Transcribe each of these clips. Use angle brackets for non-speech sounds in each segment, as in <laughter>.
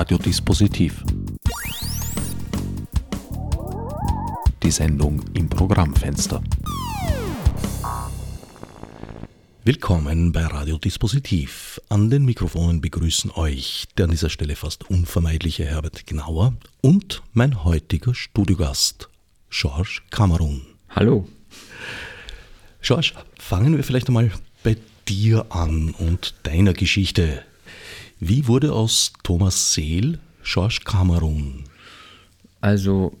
Radiodispositiv. Die Sendung im Programmfenster. Willkommen bei Radiodispositiv. An den Mikrofonen begrüßen euch der an dieser Stelle fast unvermeidliche Herbert Gnauer und mein heutiger Studiogast, Georges Kamerun. Hallo. Georges, fangen wir vielleicht einmal bei dir an und deiner Geschichte. Wie wurde aus Thomas Seel Georges Kamerun? Also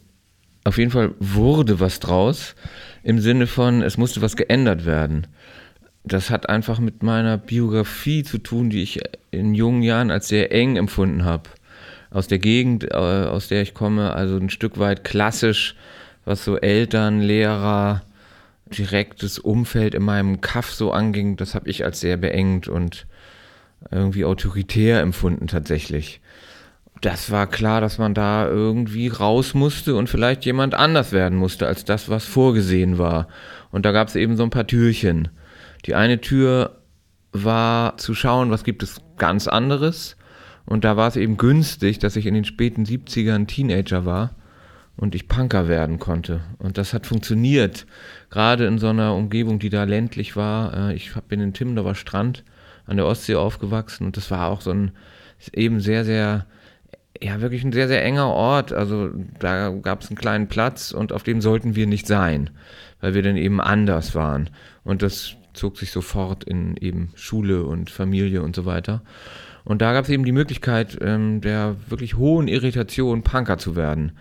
auf jeden Fall wurde was draus im Sinne von, es musste was geändert werden. Das hat einfach mit meiner Biografie zu tun, die ich in jungen Jahren als sehr eng empfunden habe. Aus der Gegend, äh, aus der ich komme, also ein Stück weit klassisch, was so Eltern, Lehrer, direktes Umfeld in meinem Kaff so anging, das habe ich als sehr beengt und irgendwie autoritär empfunden tatsächlich. Das war klar, dass man da irgendwie raus musste und vielleicht jemand anders werden musste als das, was vorgesehen war. Und da gab es eben so ein paar Türchen. Die eine Tür war zu schauen, was gibt es ganz anderes. Und da war es eben günstig, dass ich in den späten 70ern Teenager war und ich Punker werden konnte. Und das hat funktioniert, gerade in so einer Umgebung, die da ländlich war. Äh, ich bin in Timdorfer Strand an der Ostsee aufgewachsen und das war auch so ein eben sehr, sehr, ja, wirklich ein sehr, sehr enger Ort. Also da gab es einen kleinen Platz und auf dem sollten wir nicht sein, weil wir dann eben anders waren. Und das zog sich sofort in eben Schule und Familie und so weiter. Und da gab es eben die Möglichkeit ähm, der wirklich hohen Irritation, Punker zu werden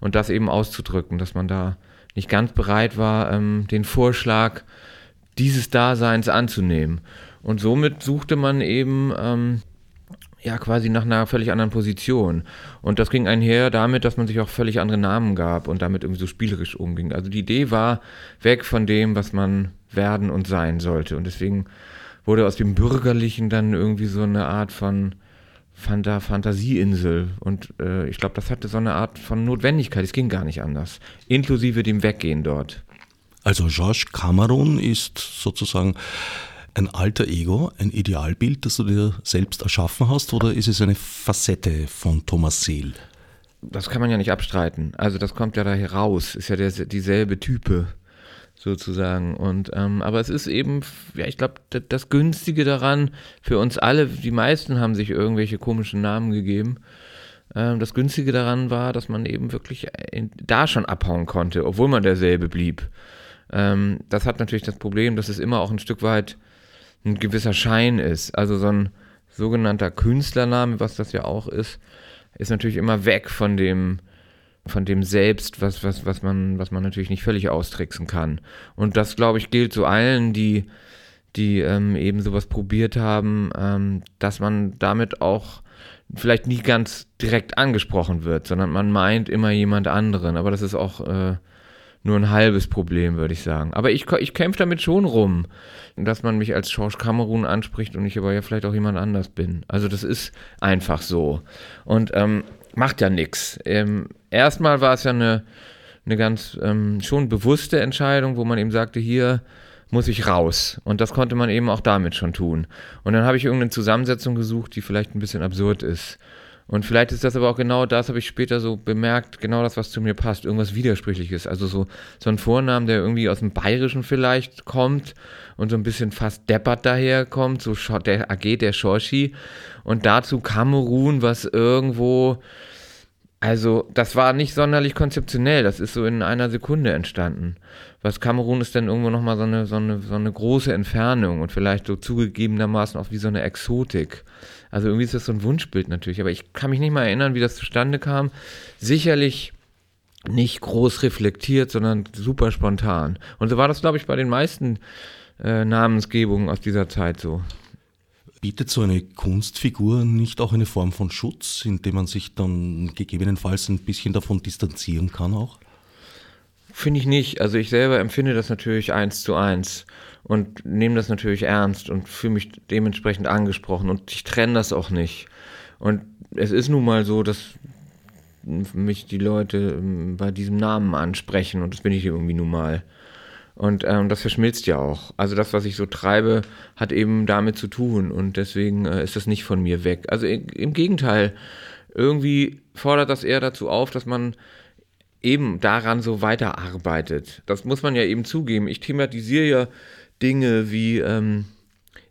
und das eben auszudrücken, dass man da nicht ganz bereit war, ähm, den Vorschlag dieses Daseins anzunehmen. Und somit suchte man eben ähm, ja quasi nach einer völlig anderen Position. Und das ging einher damit, dass man sich auch völlig andere Namen gab und damit irgendwie so spielerisch umging. Also die Idee war weg von dem, was man werden und sein sollte. Und deswegen wurde aus dem Bürgerlichen dann irgendwie so eine Art von Fanta Fantasieinsel. Und äh, ich glaube, das hatte so eine Art von Notwendigkeit. Es ging gar nicht anders. Inklusive dem Weggehen dort. Also Georges Cameron ist sozusagen ein alter Ego, ein Idealbild, das du dir selbst erschaffen hast, oder ist es eine Facette von Thomas Seel? Das kann man ja nicht abstreiten. Also das kommt ja da heraus, ist ja der, dieselbe Type sozusagen. Und ähm, aber es ist eben, ja, ich glaube, das, das, Günstige daran für uns alle. Die meisten haben sich irgendwelche komischen Namen gegeben. Ähm, das Günstige daran war, dass man eben wirklich in, da schon abhauen konnte, obwohl man derselbe blieb. Ähm, das hat natürlich das Problem, dass es immer auch ein Stück weit ein gewisser Schein ist. Also so ein sogenannter Künstlername, was das ja auch ist, ist natürlich immer weg von dem, von dem Selbst, was, was, was, man, was man natürlich nicht völlig austricksen kann. Und das, glaube ich, gilt zu allen, die, die ähm, eben sowas probiert haben, ähm, dass man damit auch vielleicht nie ganz direkt angesprochen wird, sondern man meint immer jemand anderen. Aber das ist auch äh, nur ein halbes Problem, würde ich sagen. Aber ich, ich kämpfe damit schon rum, dass man mich als George Cameron anspricht und ich aber ja vielleicht auch jemand anders bin. Also das ist einfach so. Und ähm, macht ja nichts. Ähm, erstmal war es ja eine, eine ganz ähm, schon bewusste Entscheidung, wo man eben sagte, hier muss ich raus. Und das konnte man eben auch damit schon tun. Und dann habe ich irgendeine Zusammensetzung gesucht, die vielleicht ein bisschen absurd ist. Und vielleicht ist das aber auch genau das, habe ich später so bemerkt, genau das, was zu mir passt, irgendwas Widersprüchliches. Also so, so ein Vornamen, der irgendwie aus dem Bayerischen vielleicht kommt und so ein bisschen fast deppert daherkommt, so der AG, der Shoshi. Und dazu Kamerun, was irgendwo, also das war nicht sonderlich konzeptionell, das ist so in einer Sekunde entstanden. Was Kamerun ist dann irgendwo nochmal so eine, so, eine, so eine große Entfernung und vielleicht so zugegebenermaßen auch wie so eine Exotik. Also irgendwie ist das so ein Wunschbild natürlich, aber ich kann mich nicht mal erinnern, wie das zustande kam. Sicherlich nicht groß reflektiert, sondern super spontan. Und so war das, glaube ich, bei den meisten äh, Namensgebungen aus dieser Zeit so. Bietet so eine Kunstfigur nicht auch eine Form von Schutz, indem man sich dann gegebenenfalls ein bisschen davon distanzieren kann auch? Finde ich nicht. Also ich selber empfinde das natürlich eins zu eins und nehme das natürlich ernst und fühle mich dementsprechend angesprochen und ich trenne das auch nicht. Und es ist nun mal so, dass mich die Leute ähm, bei diesem Namen ansprechen und das bin ich irgendwie nun mal. Und ähm, das verschmilzt ja auch. Also das, was ich so treibe, hat eben damit zu tun und deswegen äh, ist das nicht von mir weg. Also im Gegenteil, irgendwie fordert das eher dazu auf, dass man eben daran so weiterarbeitet. Das muss man ja eben zugeben. Ich thematisiere ja Dinge wie ähm,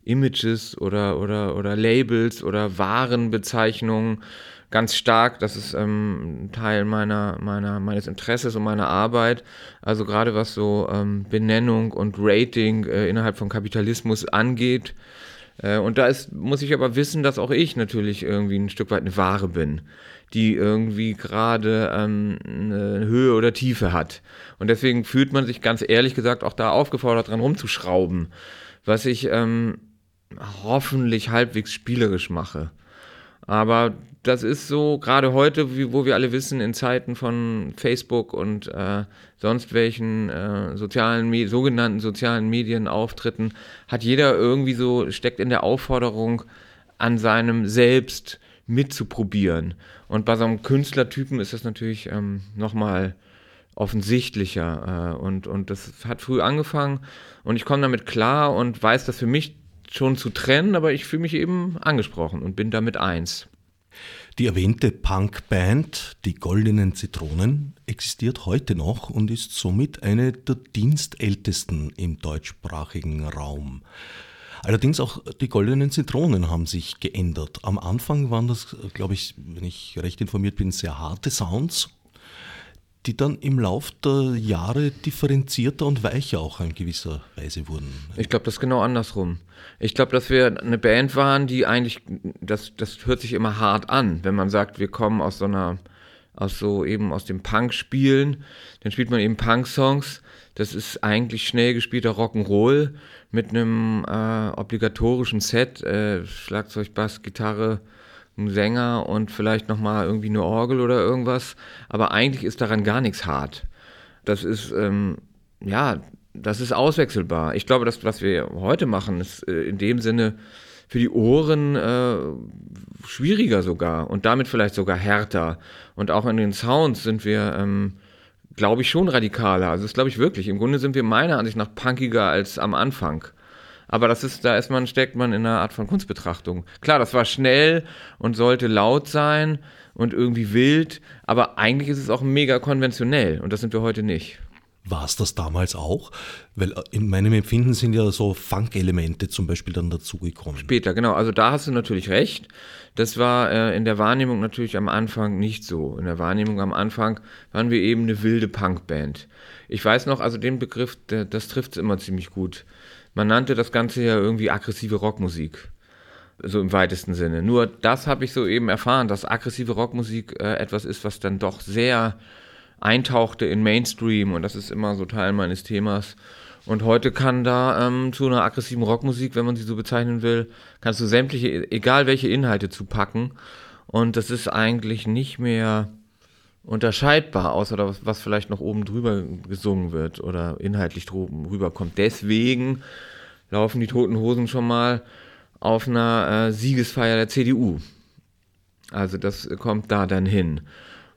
Images oder, oder, oder Labels oder Warenbezeichnungen ganz stark. Das ist ähm, Teil meiner, meiner, meines Interesses und meiner Arbeit. Also gerade was so ähm, Benennung und Rating äh, innerhalb von Kapitalismus angeht. Äh, und da ist, muss ich aber wissen, dass auch ich natürlich irgendwie ein Stück weit eine Ware bin die irgendwie gerade ähm, eine Höhe oder Tiefe hat. Und deswegen fühlt man sich ganz ehrlich gesagt auch da aufgefordert, dran rumzuschrauben, was ich ähm, hoffentlich halbwegs spielerisch mache. Aber das ist so, gerade heute, wie, wo wir alle wissen, in Zeiten von Facebook und äh, sonst welchen äh, sozialen, sogenannten sozialen Medienauftritten, hat jeder irgendwie so, steckt in der Aufforderung, an seinem Selbst mitzuprobieren. Und bei so einem Künstlertypen ist das natürlich ähm, nochmal offensichtlicher. Äh, und, und das hat früh angefangen und ich komme damit klar und weiß das für mich schon zu trennen, aber ich fühle mich eben angesprochen und bin damit eins. Die erwähnte Punkband, die Goldenen Zitronen, existiert heute noch und ist somit eine der dienstältesten im deutschsprachigen Raum. Allerdings auch die goldenen Zitronen haben sich geändert. Am Anfang waren das, glaube ich, wenn ich recht informiert bin, sehr harte Sounds, die dann im Lauf der Jahre differenzierter und weicher auch in gewisser Weise wurden. Ich glaube, das ist genau andersrum. Ich glaube, dass wir eine Band waren, die eigentlich, das, das hört sich immer hart an, wenn man sagt, wir kommen aus so einer, aus so eben aus dem Punk-Spielen, dann spielt man eben Punk-Songs. Das ist eigentlich schnell gespielter Rock'n'Roll mit einem äh, obligatorischen Set, äh, Schlagzeug, Bass, Gitarre, ein Sänger und vielleicht nochmal irgendwie eine Orgel oder irgendwas. Aber eigentlich ist daran gar nichts hart. Das ist, ähm, ja, das ist auswechselbar. Ich glaube, das, was wir heute machen, ist äh, in dem Sinne für die Ohren äh, schwieriger sogar und damit vielleicht sogar härter. Und auch in den Sounds sind wir ähm, glaube ich, schon radikaler. Also das glaube ich wirklich. Im Grunde sind wir meiner Ansicht nach punkiger als am Anfang. Aber das ist, da ist man, steckt man in einer Art von Kunstbetrachtung. Klar, das war schnell und sollte laut sein und irgendwie wild, aber eigentlich ist es auch mega konventionell und das sind wir heute nicht. War es das damals auch? Weil äh, in meinem Empfinden sind ja so Funk-Elemente zum Beispiel dann dazugekommen. Später, genau. Also da hast du natürlich recht. Das war äh, in der Wahrnehmung natürlich am Anfang nicht so. In der Wahrnehmung am Anfang waren wir eben eine wilde Punkband. Ich weiß noch, also den Begriff, der, das trifft es immer ziemlich gut. Man nannte das Ganze ja irgendwie aggressive Rockmusik. So im weitesten Sinne. Nur das habe ich so eben erfahren, dass aggressive Rockmusik äh, etwas ist, was dann doch sehr eintauchte in Mainstream und das ist immer so Teil meines Themas. Und heute kann da ähm, zu einer aggressiven Rockmusik, wenn man sie so bezeichnen will, kannst du sämtliche, egal welche Inhalte zu packen. Und das ist eigentlich nicht mehr unterscheidbar, außer das, was vielleicht noch oben drüber gesungen wird oder inhaltlich droben rüberkommt. Deswegen laufen die Toten Hosen schon mal auf einer äh, Siegesfeier der CDU. Also das kommt da dann hin.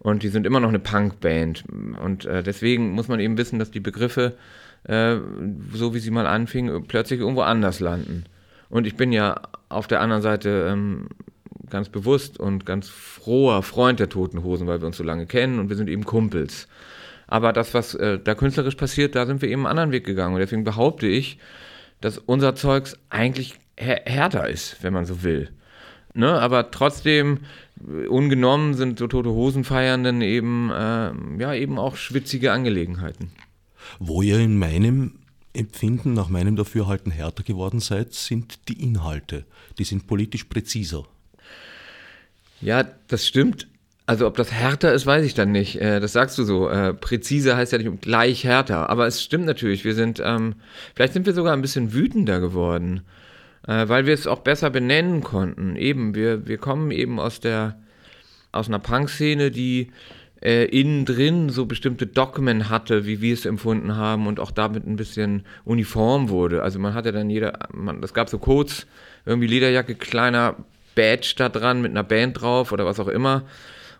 Und die sind immer noch eine Punkband. Und äh, deswegen muss man eben wissen, dass die Begriffe, äh, so wie sie mal anfingen, plötzlich irgendwo anders landen. Und ich bin ja auf der anderen Seite ähm, ganz bewusst und ganz froher Freund der Toten Hosen, weil wir uns so lange kennen und wir sind eben Kumpels. Aber das, was äh, da künstlerisch passiert, da sind wir eben einen anderen Weg gegangen. Und deswegen behaupte ich, dass unser Zeugs eigentlich härter ist, wenn man so will. Ne? Aber trotzdem, ungenommen sind so tote Hosenfeiernden eben, äh, ja, eben auch schwitzige Angelegenheiten. Wo ihr in meinem Empfinden, nach meinem Dafürhalten härter geworden seid, sind die Inhalte. Die sind politisch präziser. Ja, das stimmt. Also ob das härter ist, weiß ich dann nicht. Äh, das sagst du so. Äh, präzise heißt ja nicht gleich härter. Aber es stimmt natürlich. Wir sind, ähm, vielleicht sind wir sogar ein bisschen wütender geworden äh, weil wir es auch besser benennen konnten. Eben, wir, wir kommen eben aus der aus einer Punk-Szene, die äh, innen drin so bestimmte Dogmen hatte, wie wir es empfunden haben und auch damit ein bisschen uniform wurde. Also man hatte dann jeder, man, das gab so Codes, irgendwie Lederjacke, kleiner Badge da dran mit einer Band drauf oder was auch immer.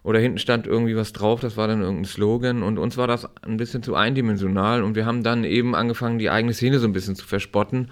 Oder hinten stand irgendwie was drauf, das war dann irgendein Slogan und uns war das ein bisschen zu eindimensional und wir haben dann eben angefangen, die eigene Szene so ein bisschen zu verspotten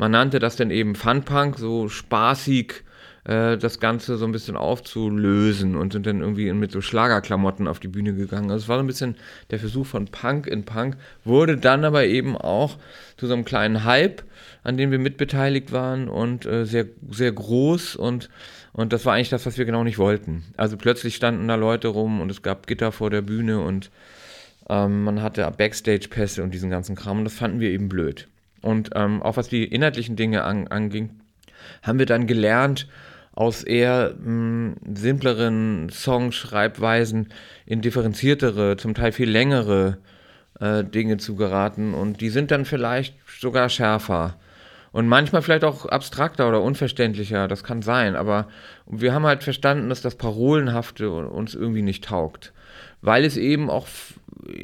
man nannte das dann eben Funpunk, so spaßig, äh, das Ganze so ein bisschen aufzulösen und sind dann irgendwie mit so Schlagerklamotten auf die Bühne gegangen. Also es war so ein bisschen der Versuch von Punk in Punk, wurde dann aber eben auch zu so einem kleinen Hype, an dem wir mitbeteiligt waren und äh, sehr, sehr groß und und das war eigentlich das, was wir genau nicht wollten. Also plötzlich standen da Leute rum und es gab Gitter vor der Bühne und ähm, man hatte Backstage-Pässe und diesen ganzen Kram und das fanden wir eben blöd. Und ähm, auch was die inhaltlichen Dinge an, anging, haben wir dann gelernt, aus eher mh, hm, simpleren Songschreibweisen in differenziertere, zum Teil viel längere äh, Dinge zu geraten. Und die sind dann vielleicht sogar schärfer. Und manchmal vielleicht auch abstrakter oder unverständlicher, das kann sein. Aber wir haben halt verstanden, dass das Parolenhafte uns irgendwie nicht taugt. Weil es eben auch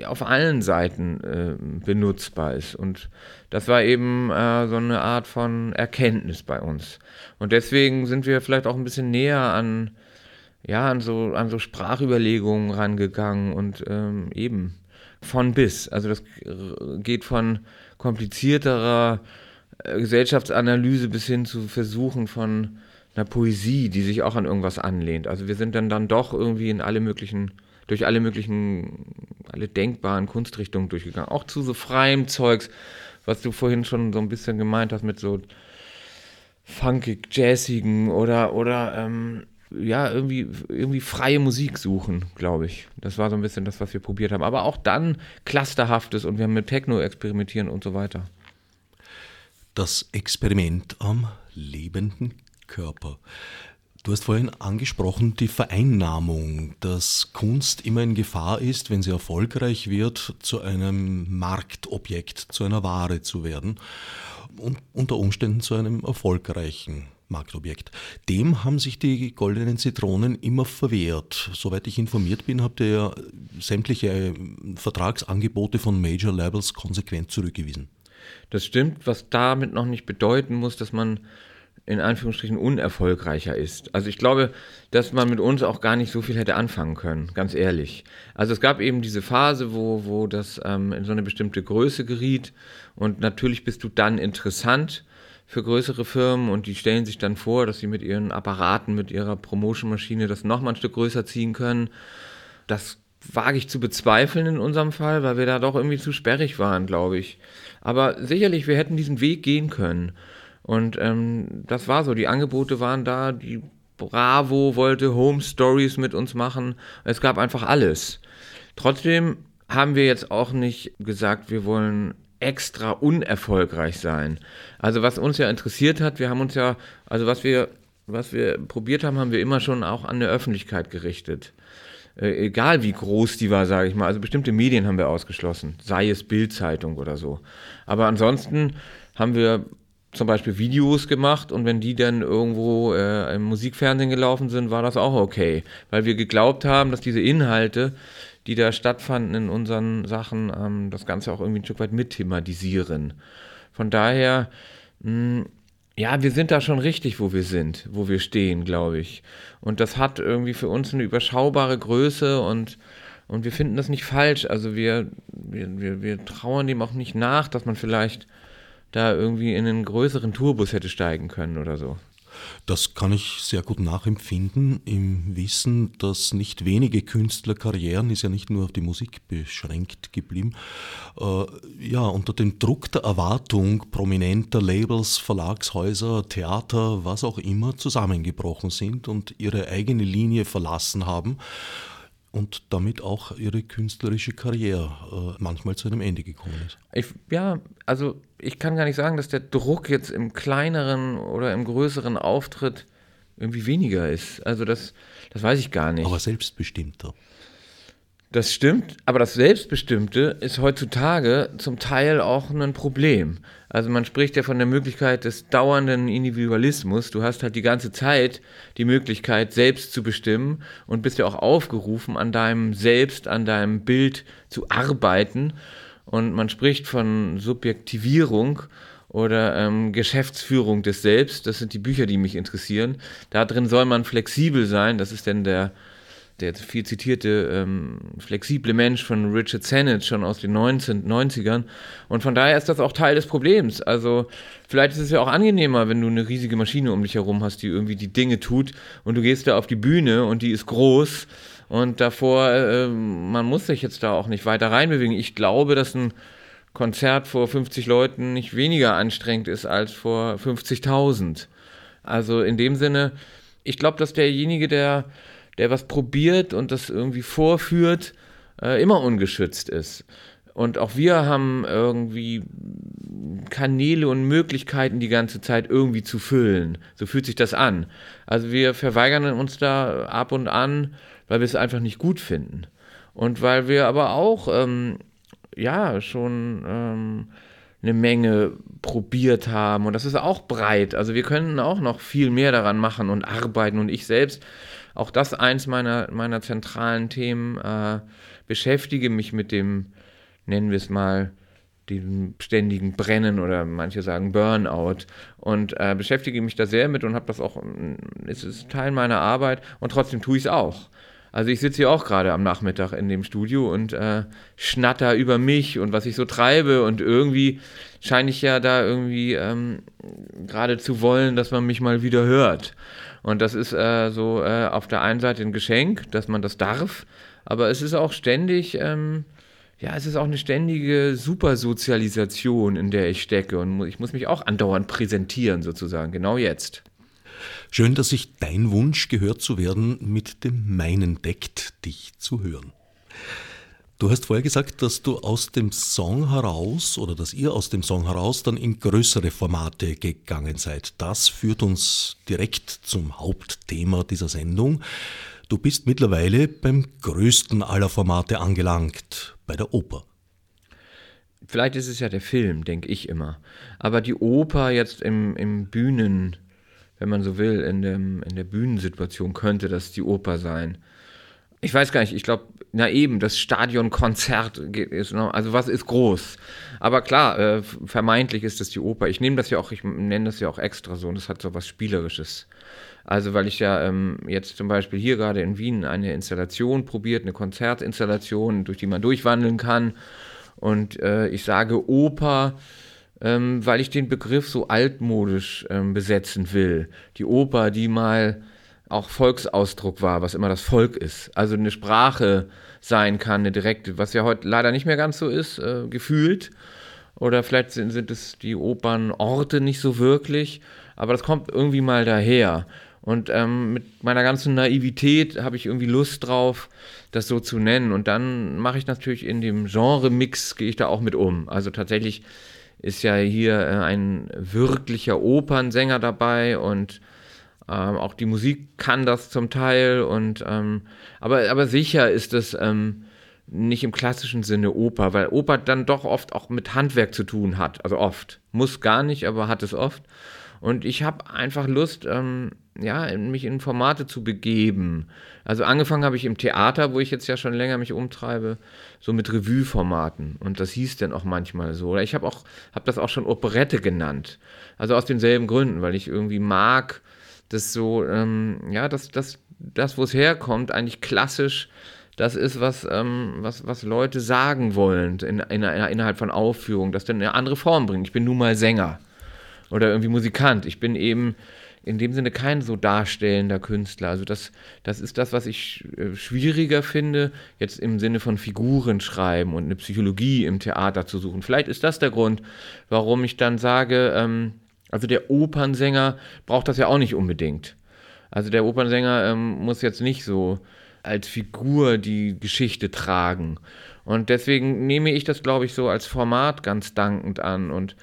auf allen Seiten äh, benutzbar ist. Und das war eben äh, so eine Art von Erkenntnis bei uns. Und deswegen sind wir vielleicht auch ein bisschen näher an, ja, an so, an so Sprachüberlegungen rangegangen und ähm, eben von bis. Also das geht von komplizierterer äh, Gesellschaftsanalyse bis hin zu Versuchen von einer Poesie, die sich auch an irgendwas anlehnt. Also wir sind dann dann doch irgendwie in alle möglichen durch alle möglichen, alle denkbaren Kunstrichtungen durchgegangen. Auch zu so freiem Zeugs, was du vorhin schon so ein bisschen gemeint hast mit so funkig, jazzigen oder, oder ähm, ja, irgendwie, irgendwie freie Musik suchen, glaube ich. Das war so ein bisschen das, was wir probiert haben. Aber auch dann Clusterhaftes und wir haben mit Techno experimentieren und so weiter. Das Experiment am lebenden Körper. Du hast vorhin angesprochen die Vereinnahmung, dass Kunst immer in Gefahr ist, wenn sie erfolgreich wird, zu einem Marktobjekt, zu einer Ware zu werden und unter Umständen zu einem erfolgreichen Marktobjekt. Dem haben sich die goldenen Zitronen immer verwehrt. Soweit ich informiert bin, habt ihr ja sämtliche Vertragsangebote von Major Labels konsequent zurückgewiesen. Das stimmt, was damit noch nicht bedeuten muss, dass man in Anführungsstrichen unerfolgreicher ist. Also ich glaube, dass man mit uns auch gar nicht so viel hätte anfangen können, ganz ehrlich. Also es gab eben diese Phase, wo, wo das ähm, in so eine bestimmte Größe geriet und natürlich bist du dann interessant für größere Firmen und die stellen sich dann vor, dass sie mit ihren Apparaten, mit ihrer Promotion-Maschine das nochmal ein Stück größer ziehen können. Das wage ich zu bezweifeln in unserem Fall, weil wir da doch irgendwie zu sperrig waren, glaube ich. Aber sicherlich, wir hätten diesen Weg gehen können. Und ähm, das war so, die Angebote waren da, die Bravo wollte Home Stories mit uns machen. Es gab einfach alles. Trotzdem haben wir jetzt auch nicht gesagt, wir wollen extra unerfolgreich sein. Also was uns ja interessiert hat, wir haben uns ja, also was wir, was wir probiert haben, haben wir immer schon auch an der Öffentlichkeit gerichtet. Äh, egal wie groß die war, sage ich mal. Also bestimmte Medien haben wir ausgeschlossen, sei es Bildzeitung oder so. Aber ansonsten haben wir zum Beispiel Videos gemacht und wenn die dann irgendwo äh, im Musikfernsehen gelaufen sind, war das auch okay, weil wir geglaubt haben, dass diese Inhalte, die da stattfanden in unseren Sachen, ähm, das Ganze auch irgendwie ein Stück weit mitthematisieren. Von daher, mh, hm, ja, wir sind da schon richtig, wo wir sind, wo wir stehen, glaube ich. Und das hat irgendwie für uns eine überschaubare Größe und und wir finden das nicht falsch. Also wir, wir, wir, wir trauern dem auch nicht nach, dass man vielleicht da irgendwie in einen größeren Tourbus hätte steigen können oder so. Das kann ich sehr gut nachempfinden, im Wissen, dass nicht wenige Künstlerkarrieren, ist ja nicht nur auf die Musik beschränkt geblieben, äh, ja, unter dem Druck der Erwartung prominenter Labels, Verlagshäuser, Theater, was auch immer, zusammengebrochen sind und ihre eigene Linie verlassen haben und damit auch ihre künstlerische Karriere äh, manchmal zu einem Ende gekommen ist. Ich, ja, also ich kann gar nicht sagen, dass der Druck jetzt im kleineren oder im größeren Auftritt irgendwie weniger ist. Also das, das weiß ich gar nicht. Aber selbstbestimmter. Das stimmt, aber das Selbstbestimmte ist heutzutage zum Teil auch ein Problem. Also man spricht ja von der Möglichkeit des dauernden Individualismus. Du hast halt die ganze Zeit die Möglichkeit, selbst zu bestimmen und bist ja auch aufgerufen, an deinem Selbst, an deinem Bild zu arbeiten. Und man spricht von Subjektivierung oder ähm, Geschäftsführung des Selbst. Das sind die Bücher, die mich interessieren. Da drin soll man flexibel sein. Das ist denn der der viel zitierte ähm, flexible Mensch von Richard Sennett schon aus den 1990ern. Und von daher ist das auch Teil des Problems. Also vielleicht ist es ja auch angenehmer, wenn du eine riesige Maschine um dich herum hast, die irgendwie die Dinge tut und du gehst da auf die Bühne und die ist groß und davor, äh, man muss sich jetzt da auch nicht weiter reinbewegen. Ich glaube, dass ein Konzert vor 50 Leuten nicht weniger anstrengend ist als vor 50.000. Also in dem Sinne, ich glaube, dass derjenige, der der was probiert und das irgendwie vorführt, äh, immer ungeschützt ist. Und auch wir haben irgendwie Kanäle und Möglichkeiten die ganze Zeit irgendwie zu füllen. So fühlt sich das an. Also wir verweigern uns da ab und an, weil wir es einfach nicht gut finden. Und weil wir aber auch, ähm, ja, schon ähm, eine Menge probiert haben. Und das ist auch breit. Also wir können auch noch viel mehr daran machen und arbeiten. Und ich selbst auch das eins meiner, meiner zentralen Themen, äh, beschäftige mich mit dem, nennen wir es mal, dem ständigen Brennen oder manche sagen Burnout und äh, beschäftige mich da sehr mit und habe das auch, es ist Teil meiner Arbeit und trotzdem tue ich es auch. Also ich sitze hier auch gerade am Nachmittag in dem Studio und äh, schnatter über mich und was ich so treibe und irgendwie scheine ich ja da irgendwie ähm, gerade zu wollen, dass man mich mal wieder hört. Und das ist äh, so äh, auf der einen Seite ein Geschenk, dass man das darf, aber es ist auch ständig, ähm, ja, es ist auch eine ständige Supersozialisation, in der ich stecke und ich muss mich auch andauernd präsentieren, sozusagen, genau jetzt. Schön, dass sich dein Wunsch, gehört zu werden, mit dem meinen deckt, dich zu hören. Du hast vorher gesagt, dass du aus dem Song heraus oder dass ihr aus dem Song heraus dann in größere Formate gegangen seid. Das führt uns direkt zum Hauptthema dieser Sendung. Du bist mittlerweile beim größten aller Formate angelangt, bei der Oper. Vielleicht ist es ja der Film, denke ich immer. Aber die Oper jetzt im, im Bühnen, wenn man so will, in, dem, in der Bühnensituation könnte das die Oper sein ich weiß gar nicht, ich glaube, na eben, das Stadionkonzert ist also was ist groß? Aber klar, äh, vermeintlich ist das die Oper. Ich nehme das ja auch, ich nenne das ja auch extra so und das hat so was Spielerisches. Also, weil ich ja ähm, jetzt zum Beispiel hier gerade in Wien eine Installation probiert, eine Konzertinstallation, durch die man durchwandeln kann. Und äh, ich sage Oper, ähm, weil ich den Begriff so altmodisch ähm, besetzen will. Die Oper, die mal auch Volksausdruck war, was immer das Volk ist. Also eine Sprache sein kann, eine direkte, was ja heute leider nicht mehr ganz so ist, äh, gefühlt. Oder vielleicht sind, sind es die Opernorte nicht so wirklich, aber das kommt irgendwie mal daher. Und ähm, mit meiner ganzen Naivität habe ich irgendwie Lust drauf, das so zu nennen. Und dann mache ich natürlich in dem Genre-Mix, gehe ich da auch mit um. Also tatsächlich ist ja hier äh, ein wirklicher Opernsänger dabei und ähm, auch die Musik kann das zum Teil und ähm, aber, aber sicher ist es ähm, nicht im klassischen Sinne Oper, weil Oper dann doch oft auch mit Handwerk zu tun hat. Also oft. Muss gar nicht, aber hat es oft. Und ich habe einfach Lust, ähm, ja, mich in Formate zu begeben. Also angefangen habe ich im Theater, wo ich jetzt ja schon länger mich umtreibe, so mit Revue-Formaten. Und das hieß dann auch manchmal so. Oder ich habe auch, habe das auch schon Operette genannt. Also aus denselben Gründen, weil ich irgendwie mag, das so, ähm, ja, das, das, das, wo es herkommt, eigentlich klassisch, das ist, was, ähm, was, was Leute sagen wollen in, in, innerhalb von Aufführungen, das dann eine andere Form bringt. Ich bin nun mal Sänger oder irgendwie Musikant. Ich bin eben in dem Sinne kein so darstellender Künstler. Also das, das ist das, was ich äh, schwieriger finde, jetzt im Sinne von Figuren schreiben und eine Psychologie im Theater zu suchen. Vielleicht ist das der Grund, warum ich dann sage, ähm, also der Opernsänger braucht das ja auch nicht unbedingt. Also der Opernsänger ähm, muss jetzt nicht so als Figur die Geschichte tragen. Und deswegen nehme ich das, glaube ich, so als Format ganz dankend an. Und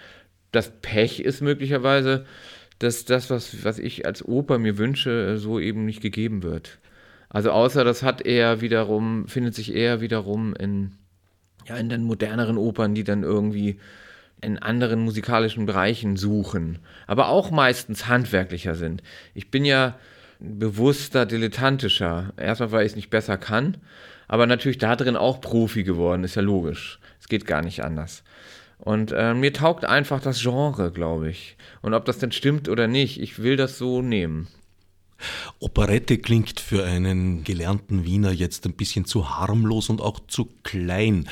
das Pech ist möglicherweise, dass das, was, was ich als Oper mir wünsche, so eben nicht gegeben wird. Also außer das hat er wiederum, findet sich eher wiederum in, ja, in den moderneren Opern, die dann irgendwie in anderen musikalischen Bereichen suchen, aber auch meistens handwerklicher sind. Ich bin ja bewusster, dilettantischer. Erstmal, weil ich es nicht besser kann, aber natürlich da drin auch Profi geworden, ist ja logisch. Es geht gar nicht anders. Und äh, mir taugt einfach das Genre, glaube ich. Und ob das denn stimmt oder nicht, ich will das so nehmen. Operette klingt für einen gelernten Wiener jetzt ein bisschen zu harmlos und auch zu klein.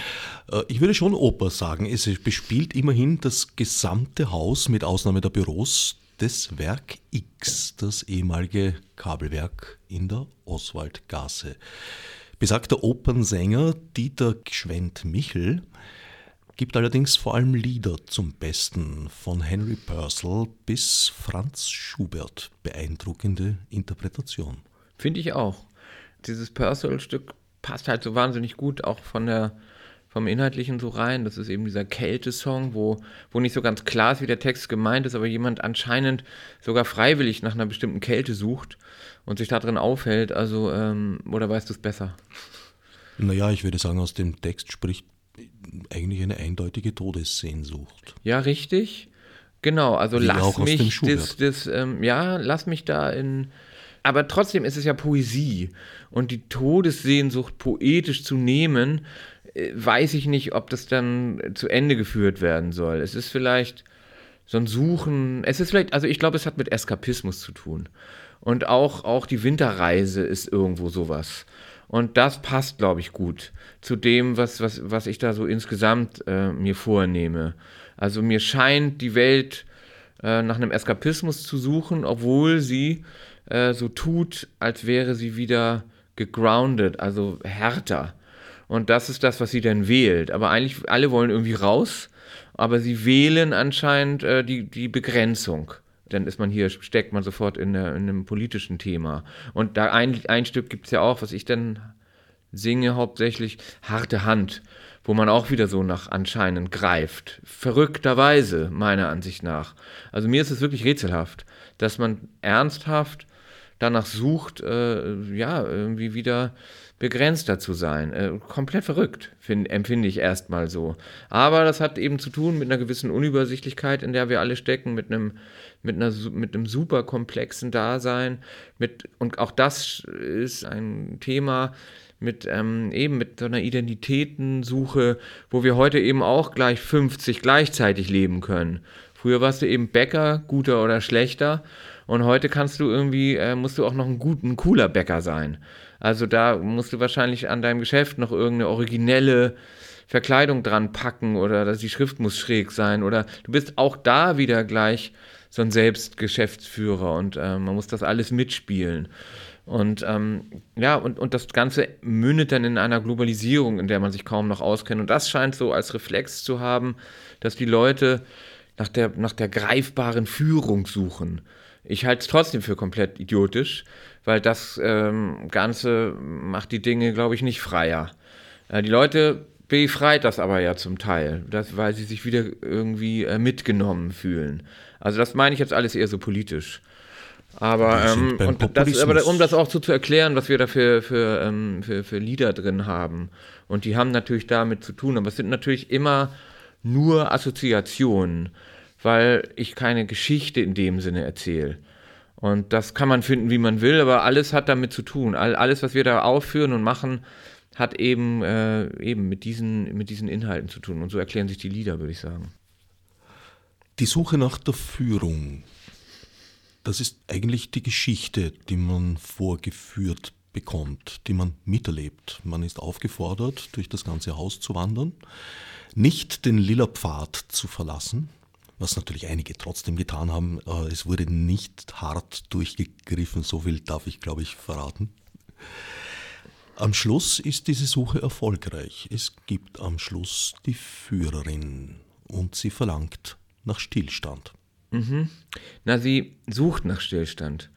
Äh, ich würde schon Oper sagen. Es bespielt immerhin das gesamte Haus mit Ausnahme der Büros des Werk X, das ehemalige Kabelwerk in der Oswaldgasse. Besagter Opernsänger Dieter Gschwend-Michel gibt allerdings vor allem Lieder zum Besten, von Henry Purcell bis Franz Schubert. Beeindruckende Interpretation. Finde ich auch. Dieses Purcell-Stück passt halt so wahnsinnig gut auch von der vom Inhaltlichen so rein. Das ist eben dieser Kältesong, wo, wo nicht so ganz klar ist, wie der Text gemeint ist, aber jemand anscheinend sogar freiwillig nach einer bestimmten Kälte sucht und sich da drin aufhält. Also, ähm, oder weißt du es besser? Naja, ich würde sagen, aus dem Text spricht eigentlich eine eindeutige Todessehnsucht. Ja, richtig. Genau, also Wie lass mich das, das ähm, ja, lass mich da in. Aber trotzdem ist es ja Poesie. Und die Todessehnsucht poetisch zu nehmen, äh, weiß ich nicht, ob das dann zu Ende geführt werden soll. Es ist vielleicht so ein Suchen. Es ist vielleicht, also ich glaube, es hat mit Eskapismus zu tun. Und auch, auch die Winterreise ist irgendwo sowas. Und das passt, glaube ich, gut zu dem, was, was, was ich da so insgesamt äh, mir vornehme. Also mir scheint die Welt äh, nach einem Eskapismus zu suchen, obwohl sie äh, so tut, als wäre sie wieder gegroundet, also härter. Und das ist das, was sie dann wählt. Aber eigentlich, alle wollen irgendwie raus, aber sie wählen anscheinend äh, die, die Begrenzung dann ist man hier, steckt man sofort in, der, in einem politischen Thema. Und da ein, ein Stück gibt es ja auch, was ich dann singe hauptsächlich, Harte Hand, wo man auch wieder so nach anscheinend greift. Verrückterweise, meiner Ansicht nach. Also mir ist es wirklich rätselhaft, dass man ernsthaft danach sucht, äh, ja, irgendwie wieder begrenzter zu sein. Äh, komplett verrückt, find, empfinde ich erstmal so. Aber das hat eben zu tun mit einer gewissen Unübersichtlichkeit, in der wir alle stecken, mit einem, mit einer, mit einem super komplexen Dasein. Mit, und auch das ist ein Thema, mit ähm, eben mit so einer Identitätensuche, wo wir heute eben auch gleich 50 gleichzeitig leben können. Früher warst du eben Bäcker, guter oder schlechter, und heute kannst du irgendwie, äh, musst du auch noch ein, gut, ein cooler Bäcker sein. Also da musst du wahrscheinlich an deinem Geschäft noch irgendeine originelle Verkleidung dran packen oder die Schrift muss schräg sein oder du bist auch da wieder gleich so ein Selbstgeschäftsführer und äh, man muss das alles mitspielen. Und ähm, ja, und, und das Ganze mündet dann in einer Globalisierung, in der man sich kaum noch auskennt. Und das scheint so als Reflex zu haben, dass die Leute nach der, nach der greifbaren Führung suchen. Ich halte es trotzdem für komplett idiotisch, weil das ähm, Ganze macht die Dinge, glaube ich, nicht freier. Äh, die Leute befreit das aber ja zum Teil, das, weil sie sich wieder irgendwie äh, mitgenommen fühlen. Also das meine ich jetzt alles eher so politisch. Aber, ähm, das, aber um das auch so zu erklären, was wir da für, für, ähm, für, für Lieder drin haben. Und die haben natürlich damit zu tun, aber es sind natürlich immer nur Assoziationen, weil ich keine Geschichte in dem Sinne erzähle. Und das kann man finden, wie man will, aber alles hat damit zu tun. All, alles, was wir da aufführen und machen, hat eben, äh, eben mit, diesen, mit diesen Inhalten zu tun. Und so erklären sich die Lieder, würde ich sagen. Die Suche nach der Führung, das ist eigentlich die Geschichte, die man vorgeführt bekommt, die man miterlebt. Man ist aufgefordert, durch das ganze Haus zu wandern, nicht den lila Pfad zu verlassen, was natürlich einige trotzdem getan haben. Es wurde nicht hart durchgegriffen, so viel darf ich, glaube ich, verraten. Am Schluss ist diese Suche erfolgreich. Es gibt am Schluss die Führerin und sie verlangt nach Stillstand. Mhm. Na, sie sucht nach Stillstand.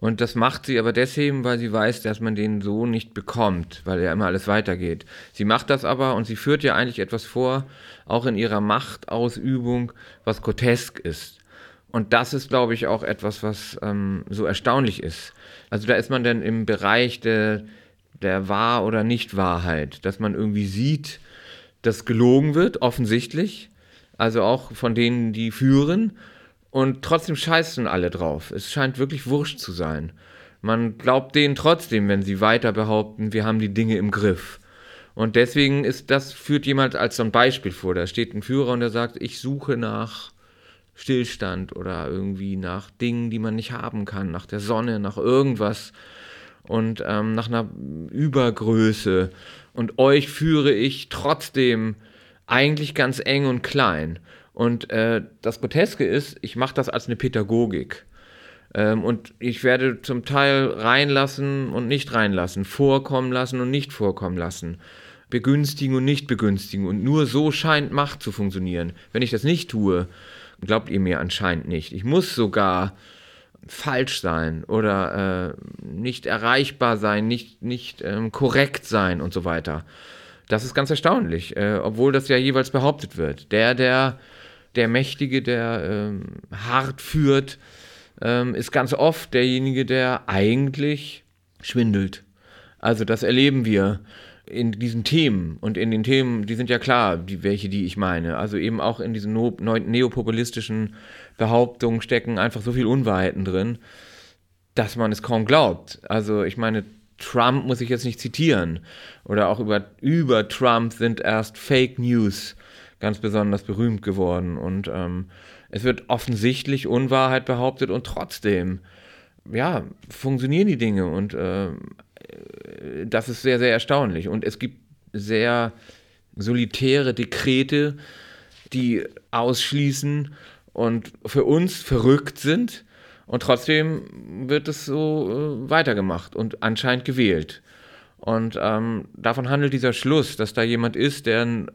Und das macht sie aber deswegen, weil sie weiß, dass man den so nicht bekommt, weil ja immer alles weitergeht. Sie macht das aber und sie führt ja eigentlich etwas vor, auch in ihrer Machtausübung, was grotesk ist. Und das ist, glaube ich, auch etwas, was ähm, so erstaunlich ist. Also da ist man dann im Bereich der, der Wahr- oder Nicht-Wahrheit, dass man irgendwie sieht, dass gelogen wird, offensichtlich. Also auch von denen, die führen und trotzdem scheißen alle drauf. Es scheint wirklich wurscht zu sein. Man glaubt denen trotzdem, wenn sie weiter behaupten, wir haben die Dinge im Griff. Und deswegen ist das, führt jemand als so ein Beispiel vor. Da steht ein Führer und der sagt, ich suche nach Stillstand oder irgendwie nach Dingen, die man nicht haben kann, nach der Sonne, nach irgendwas und ähm, nach einer Übergröße. Und euch führe ich trotzdem eigentlich ganz eng und klein. Und äh, das Groteske ist, ich mache das als eine Pädagogik. Ähm, und ich werde zum Teil reinlassen und nicht reinlassen, vorkommen lassen und nicht vorkommen lassen, begünstigen und nicht begünstigen. Und nur so scheint Macht zu funktionieren. Wenn ich das nicht tue, glaubt ihr mir anscheinend nicht. Ich muss sogar falsch sein oder äh, nicht erreichbar sein, nicht, nicht ähm, korrekt sein und so weiter. Das ist ganz erstaunlich, äh, obwohl das ja jeweils behauptet wird. Der, der, der Mächtige, der ähm, hart führt, ähm, ist ganz oft derjenige, der eigentlich schwindelt. Also das erleben wir in diesen Themen und in den Themen, die sind ja klar, die, welche die ich meine. Also eben auch in diesen no, neopopulistischen Behauptungen stecken einfach so viel Unwahrheiten drin, dass man es kaum glaubt. Also ich meine, Trump muss ich jetzt nicht zitieren. Oder auch über, über Trump sind erst Fake News ganz besonders berühmt geworden. Und ähm, es wird offensichtlich Unwahrheit behauptet und trotzdem, ja, funktionieren die Dinge. Und äh, das ist sehr, sehr erstaunlich. Und es gibt sehr solitäre Dekrete, die ausschließen und für uns verrückt sind und trotzdem wird es so äh, weitergemacht und anscheinend gewählt. Und ähm, davon handelt dieser Schluss, dass da jemand ist, der ein,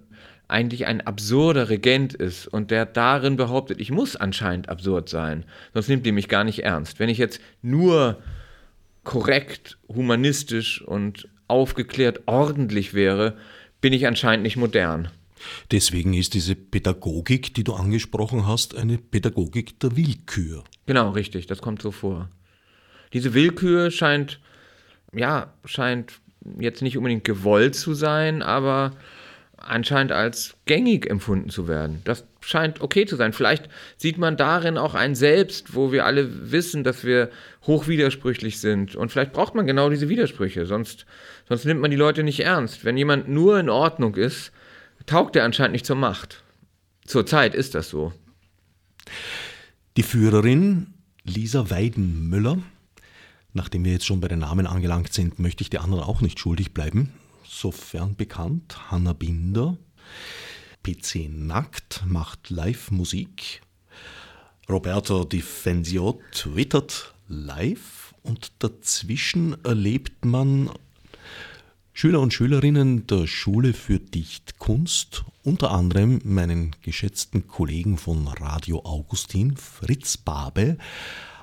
eigentlich ein absurder Regent ist und der darin behauptet, ich muss anscheinend absurd sein, sonst nimmt ihr mich gar nicht ernst. Wenn ich jetzt nur korrekt, humanistisch und aufgeklärt ordentlich wäre, bin ich anscheinend nicht modern. Deswegen ist diese Pädagogik, die du angesprochen hast, eine Pädagogik der Willkür. Genau, richtig, das kommt so vor. Diese Willkür scheint, ja, scheint jetzt nicht unbedingt gewollt zu sein, aber anscheinend als gängig empfunden zu werden. Das scheint okay zu sein. Vielleicht sieht man darin auch ein Selbst, wo wir alle wissen, dass wir hochwidersprüchlich sind. Und vielleicht braucht man genau diese Widersprüche, sonst, sonst nimmt man die Leute nicht ernst. Wenn jemand nur in Ordnung ist, taugt er anscheinend nicht zur Macht. Zurzeit ist das so. Die Führerin Lisa Weidenmüller, nachdem wir jetzt schon bei den Namen angelangt sind, möchte ich die anderen auch nicht schuldig bleiben. Sofern bekannt, Hanna Binder, PC Nackt macht Live-Musik, Roberto Di Fenzio twittert live. Und dazwischen erlebt man Schüler und Schülerinnen der Schule für Dichtkunst, unter anderem meinen geschätzten Kollegen von Radio Augustin, Fritz Babe,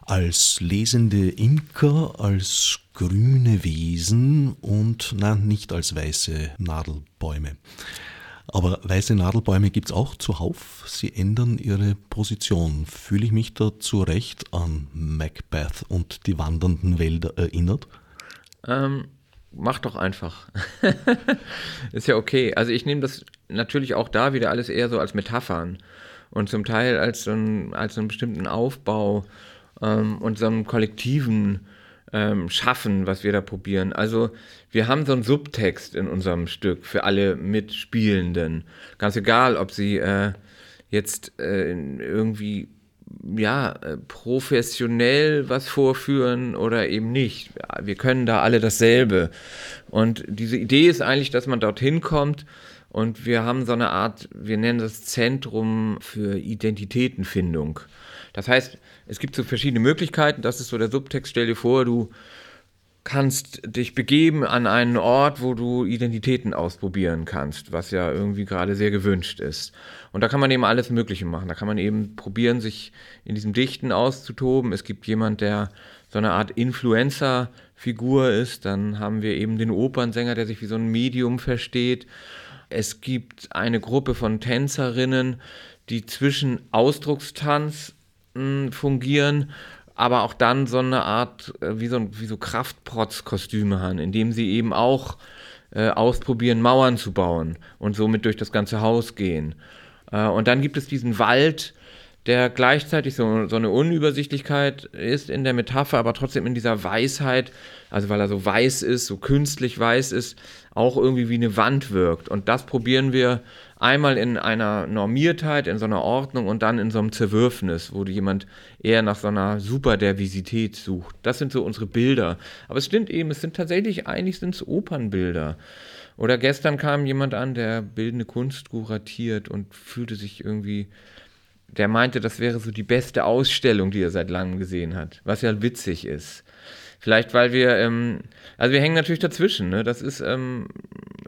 als lesende Imker, als grüne Wesen und nein, nicht als weiße Nadelbäume. Aber weiße Nadelbäume gibt es auch zuhauf. Sie ändern ihre Position. Fühle ich mich da zu Recht an Macbeth und die wandernden Wälder erinnert? Ähm, mach doch einfach. <laughs> ist ja okay. Also ich nehme das natürlich auch da wieder alles eher so als Metaphern und zum Teil als so, ein, als so einen bestimmten Aufbau ähm, und so einen kollektiven ähm, Schaffen, was wir da probieren. Also wir haben so einen Subtext in unserem Stück für alle Mitspielenden. Ganz egal, ob sie äh, jetzt äh, irgendwie ja, äh, professionell was vorführen oder eben nicht. Wir können da alle dasselbe. Und diese Idee ist eigentlich, dass man dorthin kommt und wir haben so eine Art, wir nennen das Zentrum für Identitätenfindung. Das heißt, es gibt so verschiedene Möglichkeiten, das ist so der Subtext, stell dir vor, du kannst dich begeben an einen Ort, wo du Identitäten ausprobieren kannst, was ja irgendwie gerade sehr gewünscht ist. Und da kann man eben alles Mögliche machen. Da kann man eben probieren, sich in diesem Dichten auszutoben. Es gibt jemand, der so eine Art Influencer-Figur ist. Dann haben wir eben den Opernsänger, der sich wie so ein Medium versteht. Es gibt eine Gruppe von Tänzerinnen, die zwischen Ausdruckstanz mh, fungieren aber auch dann so eine Art, äh, wie so, wie so Kraftprotz-Kostüme haben, indem sie eben auch äh, ausprobieren, Mauern zu bauen und somit durch das ganze Haus gehen. Äh, und dann gibt es diesen Wald, der gleichzeitig so, so eine Unübersichtlichkeit ist in der Metapher, aber trotzdem in dieser Weisheit, also weil er so weiß ist, so künstlich weiß ist, auch irgendwie wie eine Wand wirkt. Und das probieren wir einmal in einer Normiertheit, in so einer Ordnung und dann in so einem Zerwürfnis, wo jemand eher nach so einer Superdervisität sucht. Das sind so unsere Bilder. Aber es stimmt eben, es sind tatsächlich, eigentlich sind es Opernbilder. Oder gestern kam jemand an, der bildende Kunst kuratiert und fühlte sich irgendwie der meinte, das wäre so die beste Ausstellung, die er seit langem gesehen hat, was ja witzig ist. Vielleicht, weil wir, ähm, also wir hängen natürlich dazwischen, ne? das ist ähm,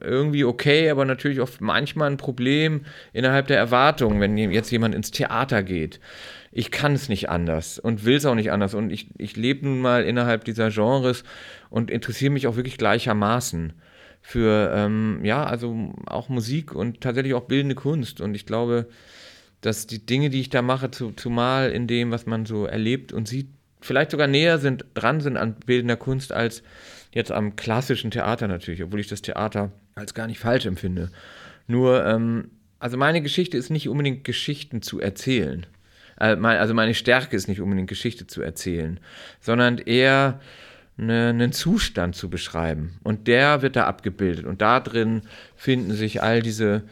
irgendwie okay, aber natürlich auch manchmal ein Problem innerhalb der Erwartungen, wenn jetzt jemand ins Theater geht. Ich kann es nicht anders und will es auch nicht anders und ich, ich lebe nun mal innerhalb dieser Genres und interessiere mich auch wirklich gleichermaßen für, ähm, ja, also auch Musik und tatsächlich auch bildende Kunst und ich glaube, dass die Dinge, die ich da mache, zu, zumal in dem, was man so erlebt und sieht, vielleicht sogar näher sind, dran sind an bildender Kunst als jetzt am klassischen Theater natürlich, obwohl ich das Theater als gar nicht falsch empfinde. Nur, ähm, also meine Geschichte ist nicht unbedingt Geschichten zu erzählen. Äh, also meine Stärke ist nicht unbedingt Geschichte zu erzählen, sondern eher eine, einen Zustand zu beschreiben. Und der wird da abgebildet. Und da drin finden sich all diese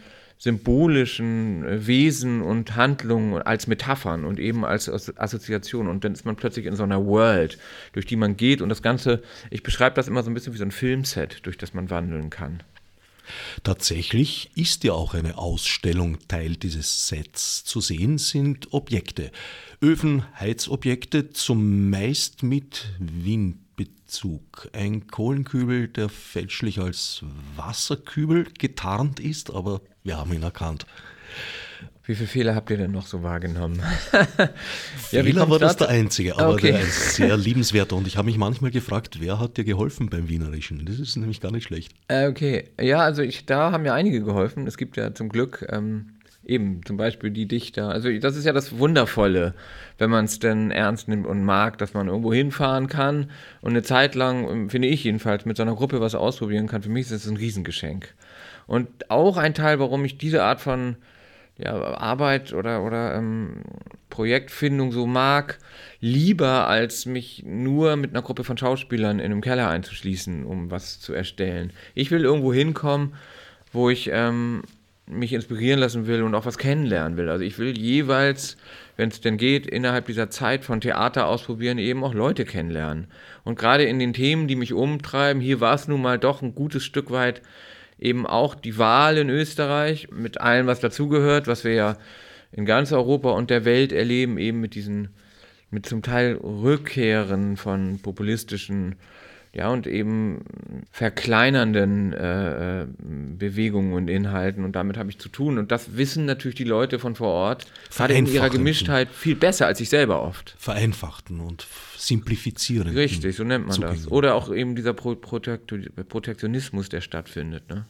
symbolischen äh, Wesen und Handlungen als Metaphern und eben als Assoziation. Und dann ist man plötzlich in so einer World, durch die man geht. Und das Ganze, ich beschreibe das immer so ein bisschen wie so ein Filmset, durch das man wandeln kann. Tatsächlich ist ja auch eine Ausstellung Teil dieses Sets. Zu sehen sind Objekte. Öfen, Heizobjekte, zumeist mit Windbezug. Ein Kohlenkübel, der fälschlich als Wasserkübel getarnt ist, aber wir haben ihn erkannt. Wie viele Fehler habt ihr denn noch so wahrgenommen? <laughs> Fehler ja, war das der einzige, aber okay. der ist sehr <laughs> liebenswerter. Und ich habe mich manchmal gefragt, wer hat dir geholfen beim Wienerischen? Das ist nämlich gar nicht schlecht. Äh, okay, ja, also ich, da haben ja einige geholfen. Es gibt ja zum Glück ähm, eben zum Beispiel die Dichter. Also das ist ja das Wundervolle, wenn man es denn ernst nimmt und mag, dass man irgendwo hinfahren kann und eine Zeit lang, ähm, finde ich jedenfalls, mit so einer Gruppe was ausprobieren kann. Für mich ist das ein Riesengeschenk. Und auch ein Teil, warum ich diese Art von ja, Arbeit oder, oder ähm, Projektfindung so mag, lieber als mich nur mit einer Gruppe von Schauspielern in einem Keller einzuschließen, um was zu erstellen. Ich will irgendwo hinkommen, wo ich ähm, mich inspirieren lassen will und auch was kennenlernen will. Also ich will jeweils, wenn es denn geht, innerhalb dieser Zeit von Theater ausprobieren, eben auch Leute kennenlernen. Und gerade in den Themen, die mich umtreiben, hier war es nun mal doch ein gutes Stück weit eben auch die Wahl in Österreich mit allem, was dazugehört, was wir ja in ganz Europa und der Welt erleben, eben mit diesen, mit zum Teil Rückkehren von populistischen, ja, und eben verkleinernden äh, äh Bewegungen und Inhalten. Und damit habe ich zu tun. Und das wissen natürlich die Leute von vor Ort, gerade in ihrer Gemischtheit, viel besser als ich selber oft. Vereinfachten und simplifizieren. Richtig, so nennt man das. Oder auch eben dieser Pro Protektionismus, der stattfindet. Ne?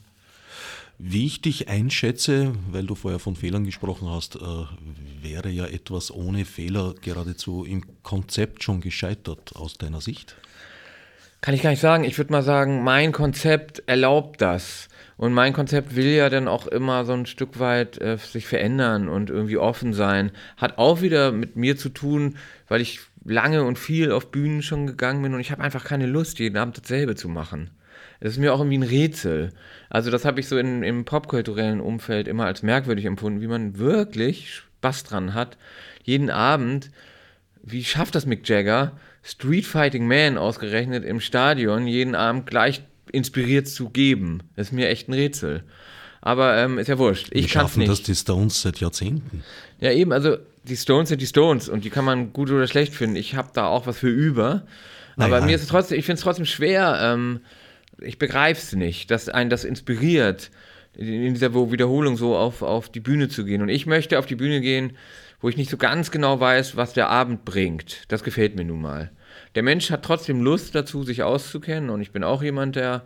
Wie ich dich einschätze, weil du vorher von Fehlern gesprochen hast, äh, wäre ja etwas ohne Fehler geradezu im Konzept schon gescheitert aus deiner Sicht? Kann ich gar nicht sagen. Ich würde mal sagen, mein Konzept erlaubt das. Und mein Konzept will ja dann auch immer so ein Stück weit äh, sich verändern und irgendwie offen sein. Hat auch wieder mit mir zu tun, weil ich lange und viel auf Bühnen schon gegangen bin und ich habe einfach keine Lust, jeden Abend dasselbe zu machen. Das ist mir auch irgendwie ein Rätsel. Also das habe ich so in, im popkulturellen Umfeld immer als merkwürdig empfunden, wie man wirklich Spaß dran hat, jeden Abend, wie schafft das Mick Jagger, Street Fighting Man ausgerechnet im Stadion jeden Abend gleich inspiriert zu geben. Das ist mir echt ein Rätsel. Aber ähm, ist ja wurscht. Ich kann nicht. das die Stones seit Jahrzehnten. Ja, eben, also die Stones sind die Stones und die kann man gut oder schlecht finden. Ich habe da auch was für über. Aber naja. mir ist es trotzdem, ich finde es trotzdem schwer, ähm, ich begreife es nicht, dass einen das inspiriert, in dieser Wiederholung so auf, auf die Bühne zu gehen. Und ich möchte auf die Bühne gehen, wo ich nicht so ganz genau weiß, was der Abend bringt. Das gefällt mir nun mal. Der Mensch hat trotzdem Lust dazu, sich auszukennen und ich bin auch jemand, der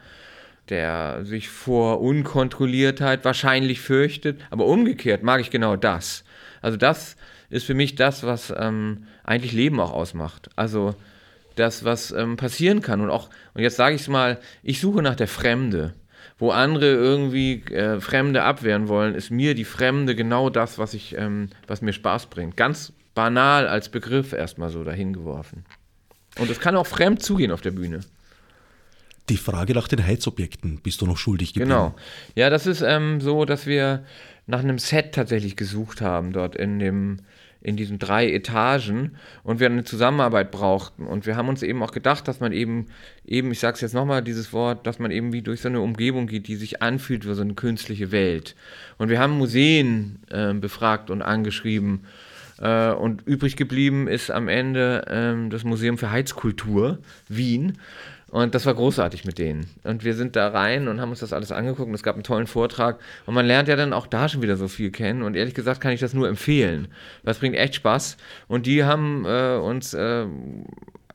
der sich vor Unkontrolliertheit wahrscheinlich fürchtet. Aber umgekehrt mag ich genau das. Also das ist für mich das, was ähm, eigentlich Leben auch ausmacht. Also das, was ähm, passieren kann. Und auch, und jetzt sage ich es mal, ich suche nach der Fremde. Wo andere irgendwie äh, Fremde abwehren wollen, ist mir die Fremde genau das, was ich, ähm, was mir Spaß bringt. Ganz banal als Begriff erstmal so dahin geworfen. Und es kann auch fremd zugehen auf der Bühne. Die Frage nach den Heizobjekten bist du noch schuldig geblieben. Genau. Ja, das ist ähm, so, dass wir nach einem Set tatsächlich gesucht haben, dort in dem in diesen drei Etagen und wir eine Zusammenarbeit brauchten. Und wir haben uns eben auch gedacht, dass man eben, eben, ich sage es jetzt nochmal, dieses Wort, dass man eben wie durch so eine Umgebung geht, die sich anfühlt wie so eine künstliche Welt. Und wir haben Museen äh, befragt und angeschrieben. Äh, und übrig geblieben ist am Ende äh, das Museum für Heizkultur Wien. Und das war großartig mit denen. Und wir sind da rein und haben uns das alles angeguckt und es gab einen tollen Vortrag. Und man lernt ja dann auch da schon wieder so viel kennen. Und ehrlich gesagt kann ich das nur empfehlen. Das bringt echt Spaß. Und die haben äh, uns, äh,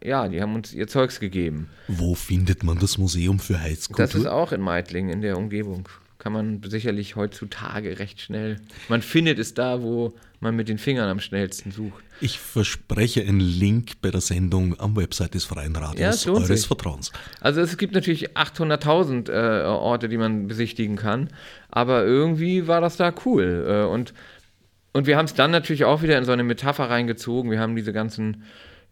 ja, die haben uns ihr Zeugs gegeben. Wo findet man das Museum für Heizkultur? Das ist auch in Meidling in der Umgebung kann man sicherlich heutzutage recht schnell. Man findet es da, wo man mit den Fingern am schnellsten sucht. Ich verspreche einen Link bei der Sendung am Website des Freien Radios ja, eures sich. Vertrauens. Also es gibt natürlich 800.000 äh, Orte, die man besichtigen kann, aber irgendwie war das da cool. Äh, und, und wir haben es dann natürlich auch wieder in so eine Metapher reingezogen. Wir haben diese ganzen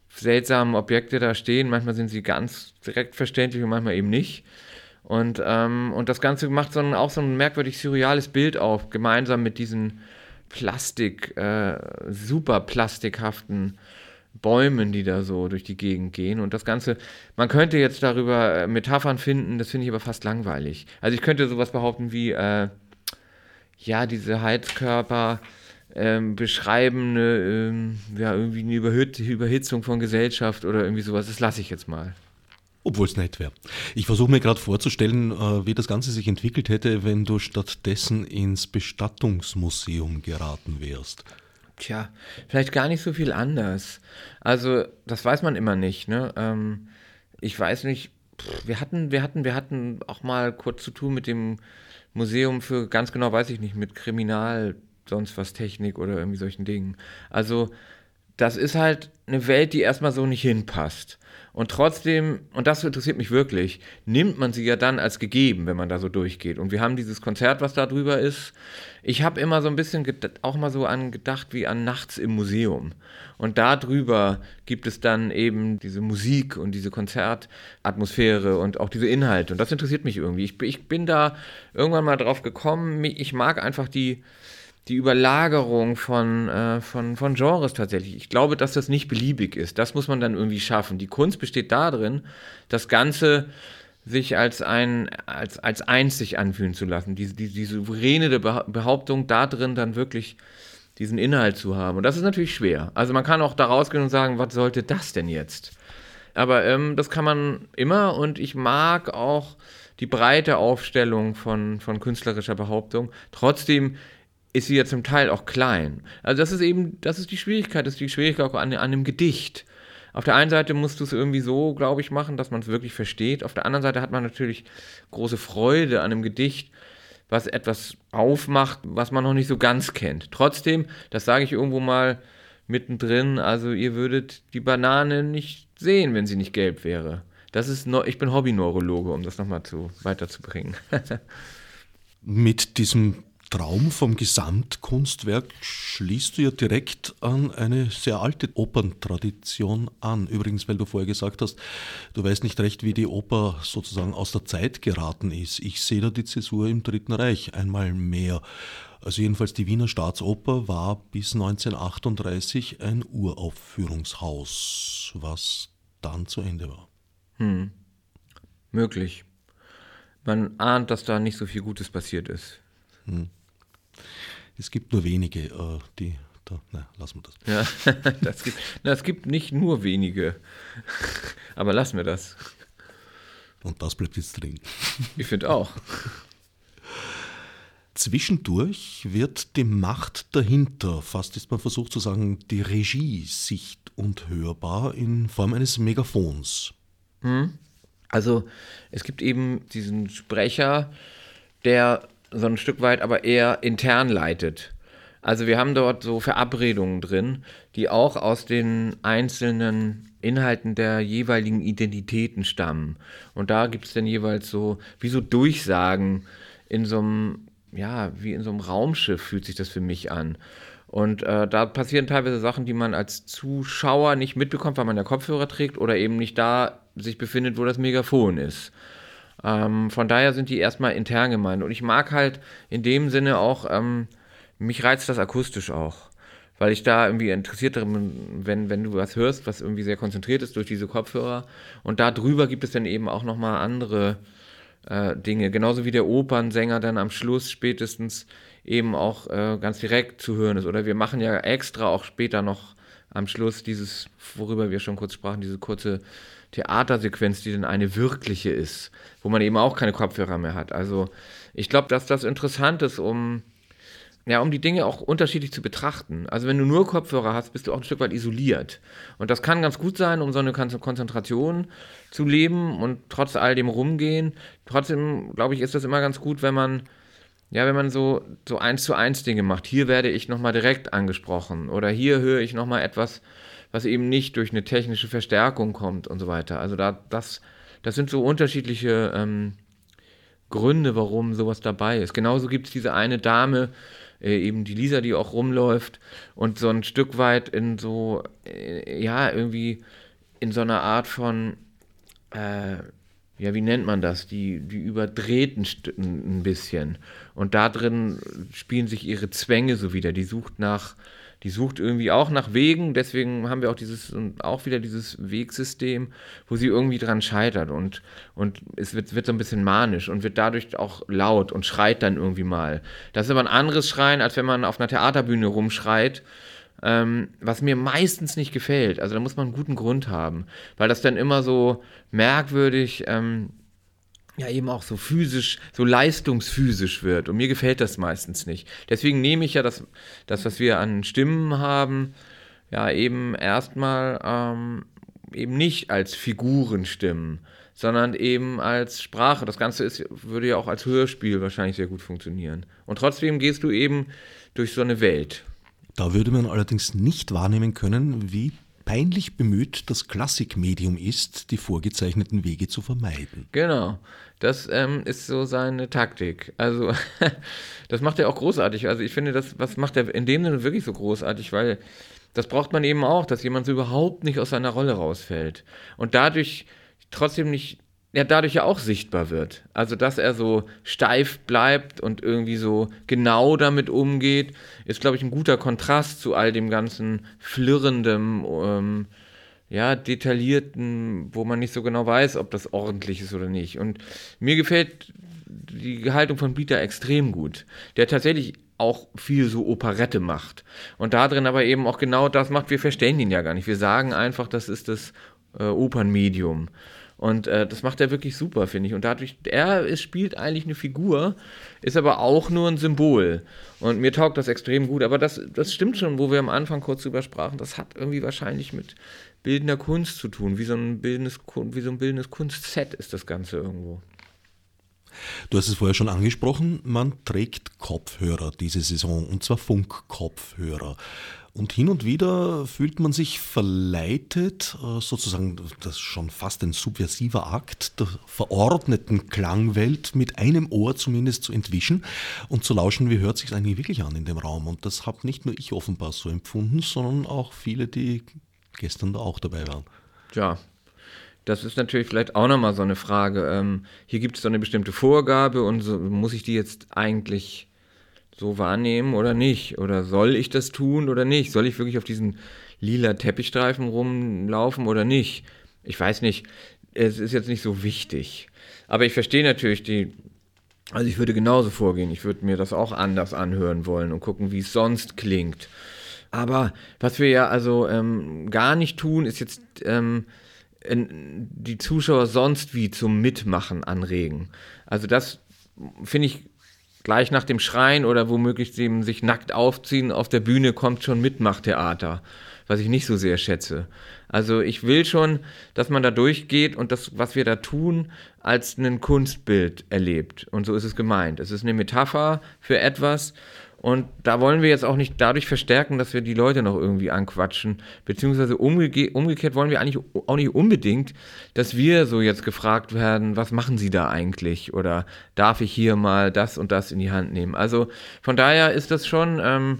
seltsamen Objekte da stehen. Manchmal sind sie ganz direkt verständlich und manchmal eben nicht. Und, ähm, und das Ganze macht so ein, auch so ein merkwürdig surreales Bild auf, gemeinsam mit diesen Plastik, äh, super plastikhaften Bäumen, die da so durch die Gegend gehen. Und das Ganze, man könnte jetzt darüber äh, Metaphern finden, das finde ich aber fast langweilig. Also ich könnte sowas behaupten wie, äh, ja, diese Heizkörper ähm, beschreiben eine, ähm, ja, irgendwie eine Überhitzung von Gesellschaft oder irgendwie sowas. Das lasse ich jetzt mal. Obwohl es nett wäre. Ich versuche mir gerade vorzustellen, äh, wie das Ganze sich entwickelt hätte, wenn du stattdessen ins Bestattungsmuseum geraten wärst. Tja, vielleicht gar nicht so viel anders. Also, das weiß man immer nicht. Ne? Ähm, ich weiß nicht, wir hatten, wir hatten, wir hatten auch mal kurz zu tun mit dem Museum für, ganz genau weiß ich nicht, mit Kriminal, sonst was Technik oder irgendwie solchen Dingen. Also, das ist halt eine Welt, die erstmal so nicht hinpasst. Und trotzdem, und das interessiert mich wirklich, nimmt man sie ja dann als gegeben, wenn man da so durchgeht. Und wir haben dieses Konzert, was da drüber ist. Ich habe immer so ein bisschen auch mal so an gedacht wie an Nachts im Museum. Und da drüber gibt es dann eben diese Musik und diese Konzertatmosphäre und auch diese Inhalte. Und das interessiert mich irgendwie. Ich, ich bin da irgendwann mal drauf gekommen. Ich mag einfach die, die Überlagerung von, äh, von, von Genres tatsächlich. Ich glaube, dass das nicht beliebig ist. Das muss man dann irgendwie schaffen. Die Kunst besteht darin, das Ganze sich als ein als, als einzig anfühlen zu lassen. Diese, die, die souveräne Behauptung da drin dann wirklich diesen Inhalt zu haben. Und das ist natürlich schwer. Also man kann auch da rausgehen und sagen, was sollte das denn jetzt? Aber ähm, das kann man immer und ich mag auch die breite Aufstellung von, von künstlerischer Behauptung. Trotzdem ist sie ja zum Teil auch klein. Also das ist eben, das ist die Schwierigkeit, das ist die Schwierigkeit auch an, an einem Gedicht. Auf der einen Seite musst du es irgendwie so, glaube ich, machen, dass man es wirklich versteht. Auf der anderen Seite hat man natürlich große Freude an einem Gedicht, was etwas aufmacht, was man noch nicht so ganz kennt. Trotzdem, das sage ich irgendwo mal mittendrin, also ihr würdet die Banane nicht sehen, wenn sie nicht gelb wäre. Das ist, no ich bin Hobby-Neurologe, um das nochmal zu, weiterzubringen. <laughs> Mit diesem Traum vom Gesamtkunstwerk schließt du ja direkt an eine sehr alte Operntradition an. Übrigens, weil du vorher gesagt hast, du weißt nicht recht, wie die Oper sozusagen aus der Zeit geraten ist. Ich sehe da die Zäsur im Dritten Reich einmal mehr. Also jedenfalls die Wiener Staatsoper war bis 1938 ein Uraufführungshaus, was dann zu Ende war. Hm. Möglich. Man ahnt, dass da nicht so viel Gutes passiert ist. Hm. Es gibt nur wenige, äh, die da, na, lassen wir das. Ja, <laughs> das gibt, na, es gibt nicht nur wenige, <laughs> aber lassen wir das. Und das bleibt jetzt drin. Ich finde auch. <laughs> Zwischendurch wird die Macht dahinter, fast ist man versucht zu sagen, die Regie sicht- und hörbar in Form eines Megafons. Hm. Also es gibt eben diesen Sprecher, der so ein Stück weit aber eher intern leitet. Also wir haben dort so Verabredungen drin, die auch aus den einzelnen Inhalten der jeweiligen Identitäten stammen. Und da gibt es dann jeweils so, wie so Durchsagen in so einem, ja, wie in so einem Raumschiff fühlt sich das für mich an. Und äh, da passieren teilweise Sachen, die man als Zuschauer nicht mitbekommt, weil man ja Kopfhörer trägt oder eben nicht da sich befindet, wo das Megafon ist. Ähm, von daher sind die erstmal intern gemeint. Und ich mag halt in dem Sinne auch, ähm, mich reizt das akustisch auch. Weil ich da irgendwie interessiert bin, wenn, wenn du was hörst, was irgendwie sehr konzentriert ist durch diese Kopfhörer. Und da drüber gibt es dann eben auch nochmal andere äh, Dinge. Genauso wie der Opernsänger dann am Schluss spätestens eben auch äh, ganz direkt zu hören ist. Oder wir machen ja extra auch später noch am Schluss dieses, worüber wir schon kurz sprachen, diese kurze Theatersequenz, die dann eine wirkliche ist, wo man eben auch keine Kopfhörer mehr hat. Also ich glaube, dass das interessant ist, um ja, um die Dinge auch unterschiedlich zu betrachten. Also wenn du nur Kopfhörer hast, bist du auch ein Stück weit isoliert. Und das kann ganz gut sein, um so eine Konzentration zu leben und trotz all dem rumgehen. Trotzdem, glaube ich, ist das immer ganz gut, wenn man ja, wenn man so, so eins zu eins Dinge macht, hier werde ich nochmal direkt angesprochen oder hier höre ich nochmal etwas, was eben nicht durch eine technische Verstärkung kommt und so weiter. Also da, das, das sind so unterschiedliche ähm, Gründe, warum sowas dabei ist. Genauso gibt es diese eine Dame, äh, eben die Lisa, die auch rumläuft und so ein Stück weit in so, äh, ja, irgendwie in so einer Art von, äh, ja, wie nennt man das? Die, die überdrehten ein bisschen. Und da drin spielen sich ihre Zwänge so wieder. Die sucht nach, die sucht irgendwie auch nach Wegen, deswegen haben wir auch dieses auch wieder dieses Wegsystem, wo sie irgendwie dran scheitert und, und es wird, wird so ein bisschen manisch und wird dadurch auch laut und schreit dann irgendwie mal. Das ist aber ein anderes Schreien, als wenn man auf einer Theaterbühne rumschreit ähm, was mir meistens nicht gefällt. Also da muss man einen guten Grund haben, weil das dann immer so merkwürdig, ähm, ja eben auch so physisch, so leistungsphysisch wird. Und mir gefällt das meistens nicht. Deswegen nehme ich ja das, das was wir an Stimmen haben, ja eben erstmal ähm, eben nicht als Figurenstimmen, sondern eben als Sprache. Das Ganze ist, würde ja auch als Hörspiel wahrscheinlich sehr gut funktionieren. Und trotzdem gehst du eben durch so eine Welt. Da würde man allerdings nicht wahrnehmen können, wie peinlich bemüht das Klassikmedium ist, die vorgezeichneten Wege zu vermeiden. Genau, das ähm, ist so seine Taktik. Also <laughs> das macht er auch großartig. Also ich finde, das was macht er in dem Sinne wirklich so großartig, weil das braucht man eben auch, dass jemand so überhaupt nicht aus seiner Rolle rausfällt und dadurch trotzdem nicht ja dadurch ja auch sichtbar wird. Also, dass er so steif bleibt und irgendwie so genau damit umgeht, ist, glaube ich, ein guter Kontrast zu all dem ganzen flirrenden, ähm, ja, detaillierten, wo man nicht so genau weiß, ob das ordentlich ist oder nicht. Und mir gefällt die Haltung von Peter extrem gut, der tatsächlich auch viel so Operette macht. Und da drin aber eben auch genau das macht, wir verstehen ihn ja gar nicht. Wir sagen einfach, das ist das äh, Opernmedium. Und äh, das macht er wirklich super, finde ich. Und dadurch, er ist, spielt eigentlich eine Figur, ist aber auch nur ein Symbol. Und mir taugt das extrem gut. Aber das, das stimmt schon, wo wir am Anfang kurz drüber sprachen. Das hat irgendwie wahrscheinlich mit bildender Kunst zu tun. Wie so ein bildendes, wie so ein bildendes Kunstset ist das Ganze irgendwo. Du hast es vorher schon angesprochen, man trägt Kopfhörer diese Saison und zwar Funkkopfhörer. Und hin und wieder fühlt man sich verleitet, äh, sozusagen das ist schon fast ein subversiver Akt der verordneten Klangwelt mit einem Ohr zumindest zu entwischen und zu lauschen, wie hört sich eigentlich wirklich an in dem Raum. Und das habe nicht nur ich offenbar so empfunden, sondern auch viele, die gestern da auch dabei waren. Ja, das ist natürlich vielleicht auch nochmal so eine Frage. Ähm, hier gibt es so eine bestimmte Vorgabe und so, muss ich die jetzt eigentlich so wahrnehmen oder nicht? Oder soll ich das tun oder nicht? Soll ich wirklich auf diesen lila Teppichstreifen rumlaufen oder nicht? Ich weiß nicht. Es ist jetzt nicht so wichtig. Aber ich verstehe natürlich die. Also ich würde genauso vorgehen. Ich würde mir das auch anders anhören wollen und gucken, wie es sonst klingt. Aber was wir ja also ähm, gar nicht tun, ist jetzt ähm, die Zuschauer sonst wie zum Mitmachen anregen. Also das finde ich gleich nach dem Schreien oder womöglich dem sich nackt aufziehen auf der Bühne kommt schon Mitmachtheater, was ich nicht so sehr schätze. Also ich will schon, dass man da durchgeht und das, was wir da tun, als ein Kunstbild erlebt. Und so ist es gemeint. Es ist eine Metapher für etwas und da wollen wir jetzt auch nicht dadurch verstärken, dass wir die Leute noch irgendwie anquatschen. Beziehungsweise umge umgekehrt wollen wir eigentlich auch nicht unbedingt, dass wir so jetzt gefragt werden, was machen Sie da eigentlich? Oder darf ich hier mal das und das in die Hand nehmen? Also von daher ist das schon, ähm,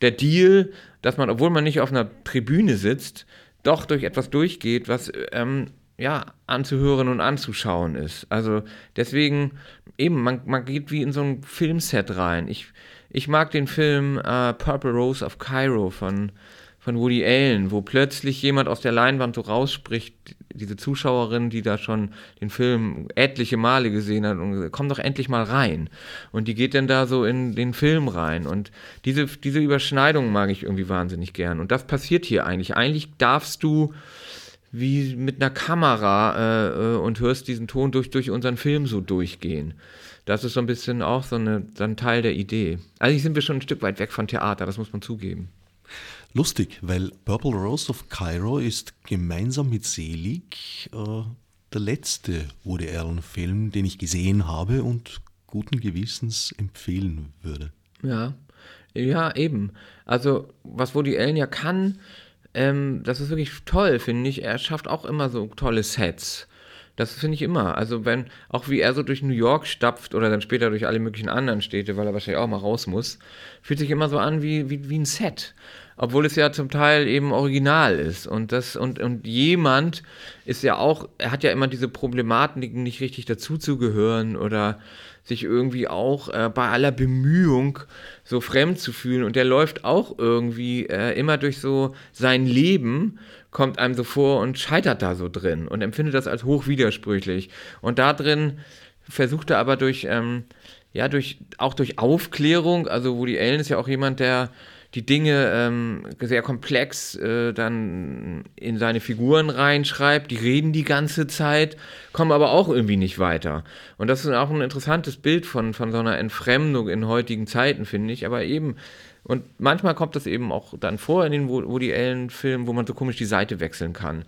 der Deal, dass man, obwohl man nicht auf einer Tribüne sitzt, doch durch etwas durchgeht, was ähm, ja anzuhören und anzuschauen ist. Also deswegen eben, man, man geht wie in so ein Filmset rein. Ich, ich mag den Film äh, Purple Rose of Cairo von von Woody Allen, wo plötzlich jemand aus der Leinwand so rausspricht, diese Zuschauerin, die da schon den Film etliche Male gesehen hat und komm doch endlich mal rein. Und die geht dann da so in den Film rein. Und diese, diese Überschneidung mag ich irgendwie wahnsinnig gern. Und das passiert hier eigentlich. Eigentlich darfst du wie mit einer Kamera äh, äh und hörst diesen Ton durch, durch unseren Film so durchgehen. Das ist so ein bisschen auch so, eine, so ein Teil der Idee. Eigentlich sind wir schon ein Stück weit weg von Theater, das muss man zugeben. Lustig, weil Purple Rose of Cairo ist gemeinsam mit Selig äh, der letzte Woody Allen-Film, den ich gesehen habe und guten Gewissens empfehlen würde. Ja, ja, eben. Also, was Woody Allen ja kann, ähm, das ist wirklich toll, finde ich. Er schafft auch immer so tolle Sets. Das finde ich immer. Also wenn, auch wie er so durch New York stapft oder dann später durch alle möglichen anderen Städte, weil er wahrscheinlich auch mal raus muss, fühlt sich immer so an wie, wie, wie ein Set obwohl es ja zum Teil eben original ist. Und das, und, und jemand ist ja auch, er hat ja immer diese Problematiken, nicht richtig dazuzugehören oder sich irgendwie auch äh, bei aller Bemühung so fremd zu fühlen. Und der läuft auch irgendwie äh, immer durch so sein Leben, kommt einem so vor und scheitert da so drin und empfindet das als hochwidersprüchlich. Und da drin versucht er aber durch, ähm, ja, durch, auch durch Aufklärung, also Woody Allen ist ja auch jemand, der die Dinge ähm, sehr komplex äh, dann in seine Figuren reinschreibt. Die reden die ganze Zeit, kommen aber auch irgendwie nicht weiter. Und das ist auch ein interessantes Bild von, von so einer Entfremdung in heutigen Zeiten, finde ich. Aber eben, und manchmal kommt das eben auch dann vor in den Woody Allen-Filmen, wo man so komisch die Seite wechseln kann.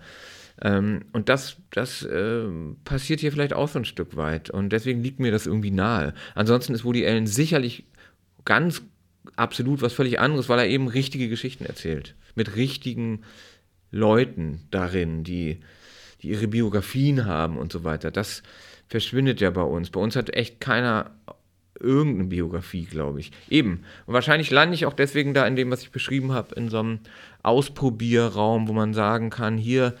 Ähm, und das, das äh, passiert hier vielleicht auch so ein Stück weit. Und deswegen liegt mir das irgendwie nahe. Ansonsten ist Woody Allen sicherlich ganz absolut was völlig anderes, weil er eben richtige Geschichten erzählt. Mit richtigen Leuten darin, die, die ihre Biografien haben und so weiter. Das verschwindet ja bei uns. Bei uns hat echt keiner irgendeine Biografie, glaube ich. Eben. Und wahrscheinlich lande ich auch deswegen da in dem, was ich beschrieben habe, in so einem Ausprobierraum, wo man sagen kann, hier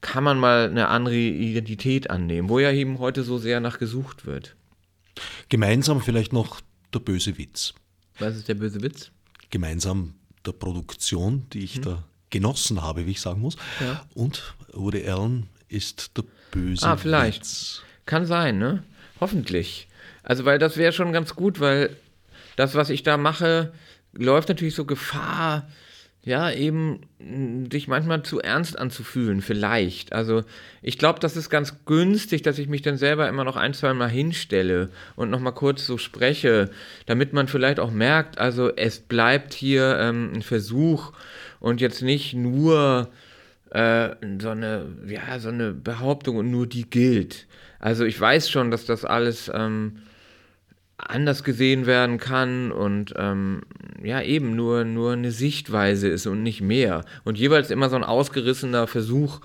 kann man mal eine andere Identität annehmen, wo ja eben heute so sehr nach gesucht wird. Gemeinsam vielleicht noch der böse Witz. Was ist der böse Witz? Gemeinsam der Produktion, die ich hm. da genossen habe, wie ich sagen muss. Ja. Und Woody Allen ist der böse Ah, vielleicht. Witz. Kann sein, ne? Hoffentlich. Also, weil das wäre schon ganz gut, weil das, was ich da mache, läuft natürlich so Gefahr, ja, eben dich manchmal zu ernst anzufühlen, vielleicht. Also ich glaube, das ist ganz günstig, dass ich mich dann selber immer noch ein, zwei Mal hinstelle und nochmal kurz so spreche, damit man vielleicht auch merkt, also es bleibt hier ähm, ein Versuch und jetzt nicht nur äh, so, eine, ja, so eine Behauptung und nur die gilt. Also ich weiß schon, dass das alles... Ähm, anders gesehen werden kann und ähm, ja eben nur, nur eine Sichtweise ist und nicht mehr. Und jeweils immer so ein ausgerissener Versuch,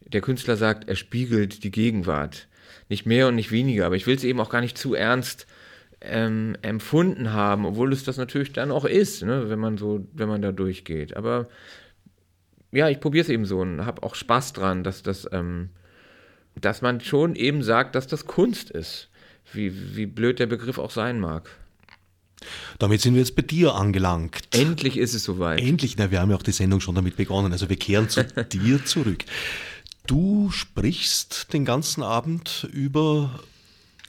der Künstler sagt, er spiegelt die Gegenwart. Nicht mehr und nicht weniger, aber ich will es eben auch gar nicht zu ernst ähm, empfunden haben, obwohl es das natürlich dann auch ist, ne, wenn man so, wenn man da durchgeht. Aber ja, ich probiere es eben so und habe auch Spaß dran, dass das, ähm, dass man schon eben sagt, dass das Kunst ist wie, wie blöd der Begriff auch sein mag. Damit sind wir jetzt bei dir angelangt. Endlich ist es soweit. Endlich, na, wir haben ja auch die Sendung schon damit begonnen. Also wir kehren zu <laughs> dir zurück. Du sprichst den ganzen Abend über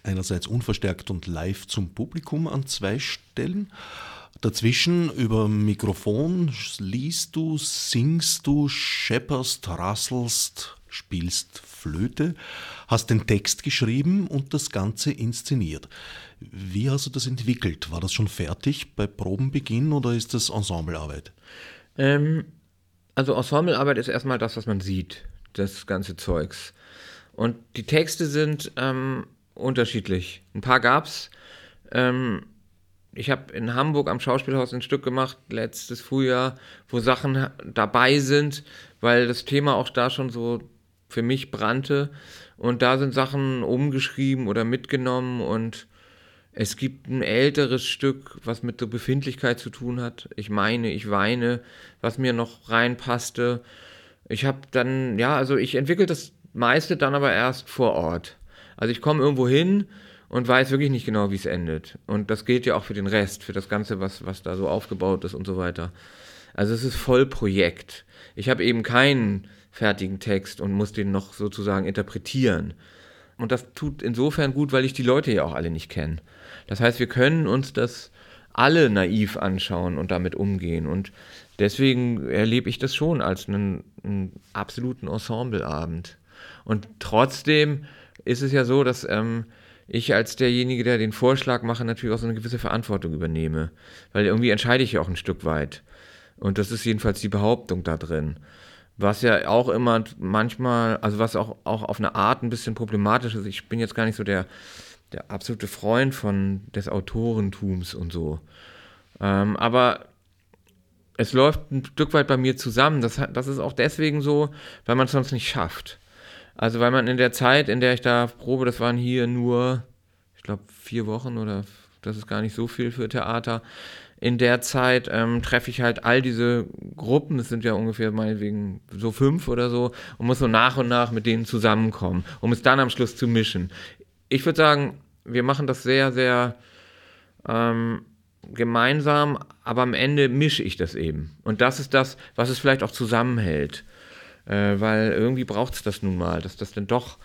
einerseits unverstärkt und live zum Publikum an zwei Stellen. Dazwischen über Mikrofon liest du, singst du, schepperst, rasselst, spielst Flöte, hast den Text geschrieben und das Ganze inszeniert. Wie hast du das entwickelt? War das schon fertig bei Probenbeginn oder ist das Ensemblearbeit? Ähm, also Ensemblearbeit ist erstmal das, was man sieht, das ganze Zeugs. Und die Texte sind ähm, unterschiedlich. Ein paar gab's. Ähm, ich habe in Hamburg am Schauspielhaus ein Stück gemacht, letztes Frühjahr, wo Sachen dabei sind, weil das Thema auch da schon so für mich brannte. Und da sind Sachen umgeschrieben oder mitgenommen und Es gibt ein älteres Stück, was mit der Befindlichkeit zu tun hat. Ich meine, ich weine, was mir noch reinpasste. Ich habe dann, ja, also ich entwickle das meiste dann aber erst vor Ort. Also ich komme irgendwo hin und weiß wirklich nicht genau, wie es endet. Und das gilt ja auch für den Rest, für das Ganze, was, was da so aufgebaut ist und so weiter. Also es ist voll Projekt. Ich habe eben keinen fertigen Text und muss den noch sozusagen interpretieren. Und das tut insofern gut, weil ich die Leute ja auch alle nicht kenne. Das heißt, wir können uns das alle naiv anschauen und damit umgehen. Und deswegen erlebe ich das schon als einen, einen absoluten Ensembleabend. Und trotzdem ist es ja so, dass ähm, ich als derjenige, der den Vorschlag mache, natürlich auch so eine gewisse Verantwortung übernehme. Weil irgendwie entscheide ich ja auch ein Stück weit. Und das ist jedenfalls die Behauptung da drin. Was ja auch immer manchmal, also was auch, auch auf eine Art ein bisschen problematisch ist. Ich bin jetzt gar nicht so der, der absolute Freund von des Autorentums und so. Ähm, aber es läuft ein Stück weit bei mir zusammen. Das, das ist auch deswegen so, weil man es sonst nicht schafft. Also weil man in der Zeit, in der ich da probe, das waren hier nur, ich glaube, vier Wochen oder das ist gar nicht so viel für Theater, in der Zeit ähm, treffe ich halt all diese Gruppen, es sind ja ungefähr meinetwegen so fünf oder so, und muss so nach und nach mit denen zusammenkommen, um es dann am Schluss zu mischen. Ich würde sagen, wir machen das sehr, sehr ähm, gemeinsam, aber am Ende mische ich das eben. Und das ist das, was es vielleicht auch zusammenhält. Äh, weil irgendwie braucht es das nun mal, dass das dann doch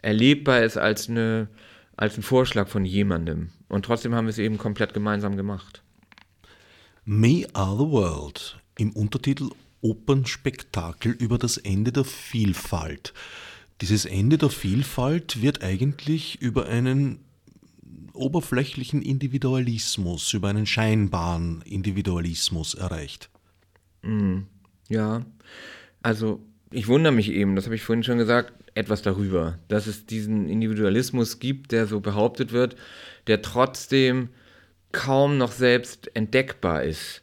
erlebbar ist als, eine, als ein Vorschlag von jemandem. Und trotzdem haben wir es eben komplett gemeinsam gemacht. Me Are the World im Untertitel Opernspektakel über das Ende der Vielfalt. Dieses Ende der Vielfalt wird eigentlich über einen oberflächlichen Individualismus, über einen scheinbaren Individualismus erreicht. Mm, ja, also ich wundere mich eben, das habe ich vorhin schon gesagt, etwas darüber, dass es diesen Individualismus gibt, der so behauptet wird, der trotzdem kaum noch selbst entdeckbar ist.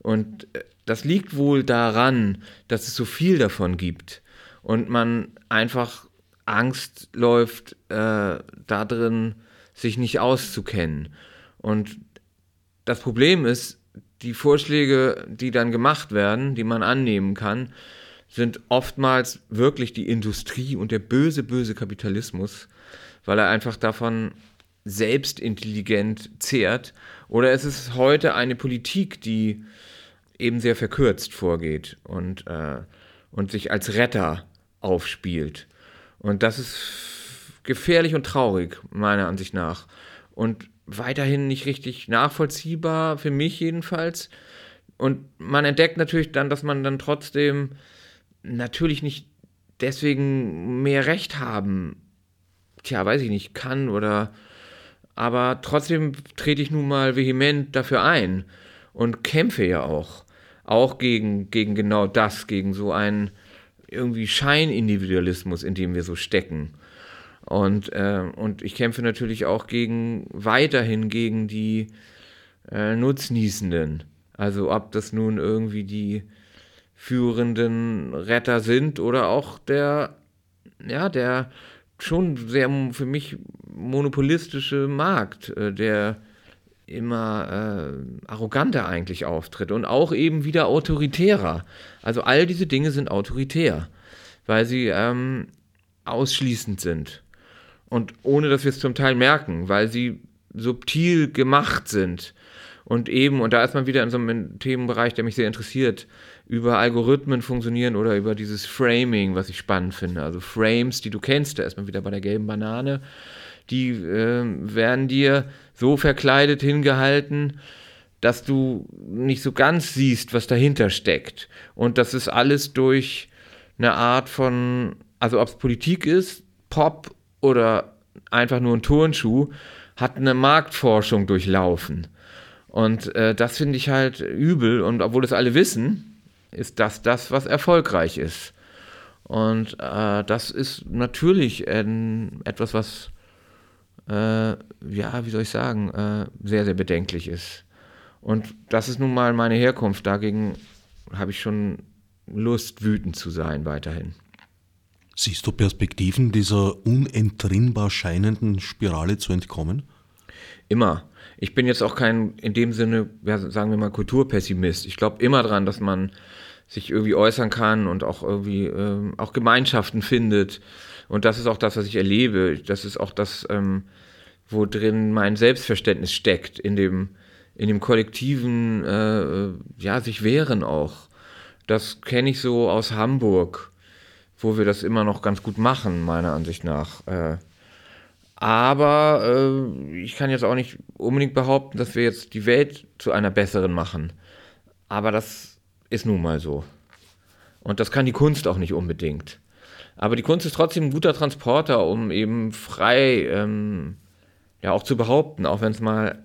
Und äh, das liegt wohl daran, dass es so viel davon gibt und man einfach Angst läuft, äh, da drin sich nicht auszukennen. Und das Problem ist, die Vorschläge, die dann gemacht werden, die man annehmen kann, sind oftmals wirklich die Industrie und der böse, böse Kapitalismus, weil er einfach davon selbst intelligent zehrt. Oder es ist heute eine Politik, die eben sehr verkürzt vorgeht und, äh, und sich als Retter aufspielt. Und das ist gefährlich und traurig, meiner Ansicht nach. Und weiterhin nicht richtig nachvollziehbar, für mich jedenfalls. Und man entdeckt natürlich dann, dass man dann trotzdem natürlich nicht deswegen mehr Recht haben, tja, weiß ich nicht, kann oder aber trotzdem trete ich nun mal vehement dafür ein und kämpfe ja auch. Auch gegen, gegen genau das, gegen so einen irgendwie Scheinindividualismus, in dem wir so stecken. Und, äh, und ich kämpfe natürlich auch gegen weiterhin gegen die äh, Nutznießenden. Also ob das nun irgendwie die führenden Retter sind oder auch der, ja, der schon sehr für mich monopolistische Markt, äh, der immer äh, arroganter eigentlich auftritt und auch eben wieder autoritärer. Also all diese Dinge sind autoritär, weil sie ähm, ausschließend sind. Und ohne dass wir es zum Teil merken, weil sie subtil gemacht sind. Und eben, und da ist man wieder in so einem Themenbereich, der mich sehr interessiert, über Algorithmen funktionieren oder über dieses Framing, was ich spannend finde. Also Frames, die du kennst, da ist man wieder bei der gelben Banane, die äh, werden dir so verkleidet hingehalten, dass du nicht so ganz siehst, was dahinter steckt. Und das ist alles durch eine Art von, also ob es Politik ist, Pop oder einfach nur ein Turnschuh, hat eine Marktforschung durchlaufen. Und äh, das finde ich halt übel. Und obwohl es alle wissen, ist das das, was erfolgreich ist. Und äh, das ist natürlich ähm, etwas, was, äh, ja, wie soll ich sagen, äh, sehr, sehr bedenklich ist. Und das ist nun mal meine Herkunft. Dagegen habe ich schon Lust, wütend zu sein weiterhin. Siehst du Perspektiven dieser unentrinnbar scheinenden Spirale zu entkommen? Immer. Ich bin jetzt auch kein, in dem Sinne, ja, sagen wir mal, Kulturpessimist. Ich glaube immer dran, dass man sich irgendwie äußern kann und auch irgendwie ähm, auch Gemeinschaften findet. Und das ist auch das, was ich erlebe. Das ist auch das, ähm, wo drin mein Selbstverständnis steckt, in dem, in dem kollektiven, äh, ja, sich wehren auch. Das kenne ich so aus Hamburg, wo wir das immer noch ganz gut machen, meiner Ansicht nach. Äh, aber äh, ich kann jetzt auch nicht unbedingt behaupten, dass wir jetzt die Welt zu einer besseren machen. Aber das ist nun mal so. Und das kann die Kunst auch nicht unbedingt. Aber die Kunst ist trotzdem ein guter Transporter, um eben frei ähm, ja auch zu behaupten, auch wenn es mal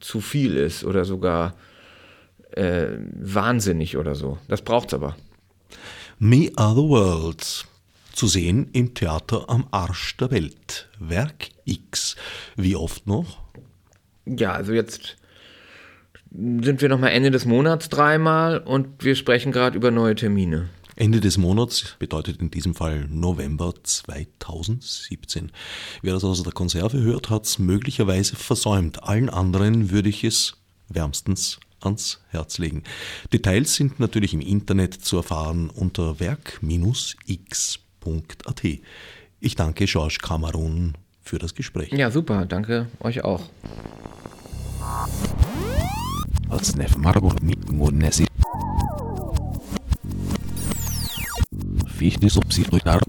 zu viel ist oder sogar äh, wahnsinnig oder so. Das braucht's aber. Me Are the Worlds. Zu sehen im Theater am Arsch der Welt. Werk X. Wie oft noch? Ja, also jetzt sind wir nochmal Ende des Monats dreimal und wir sprechen gerade über neue Termine. Ende des Monats bedeutet in diesem Fall November 2017. Wer das aus der Konserve hört, hat es möglicherweise versäumt. Allen anderen würde ich es wärmstens ans Herz legen. Details sind natürlich im Internet zu erfahren unter werk-x.at. Ich danke Georges Kamerun für das Gespräch. Ja, super. Danke euch auch. Als Nef Marburg mit Fichte subsidiar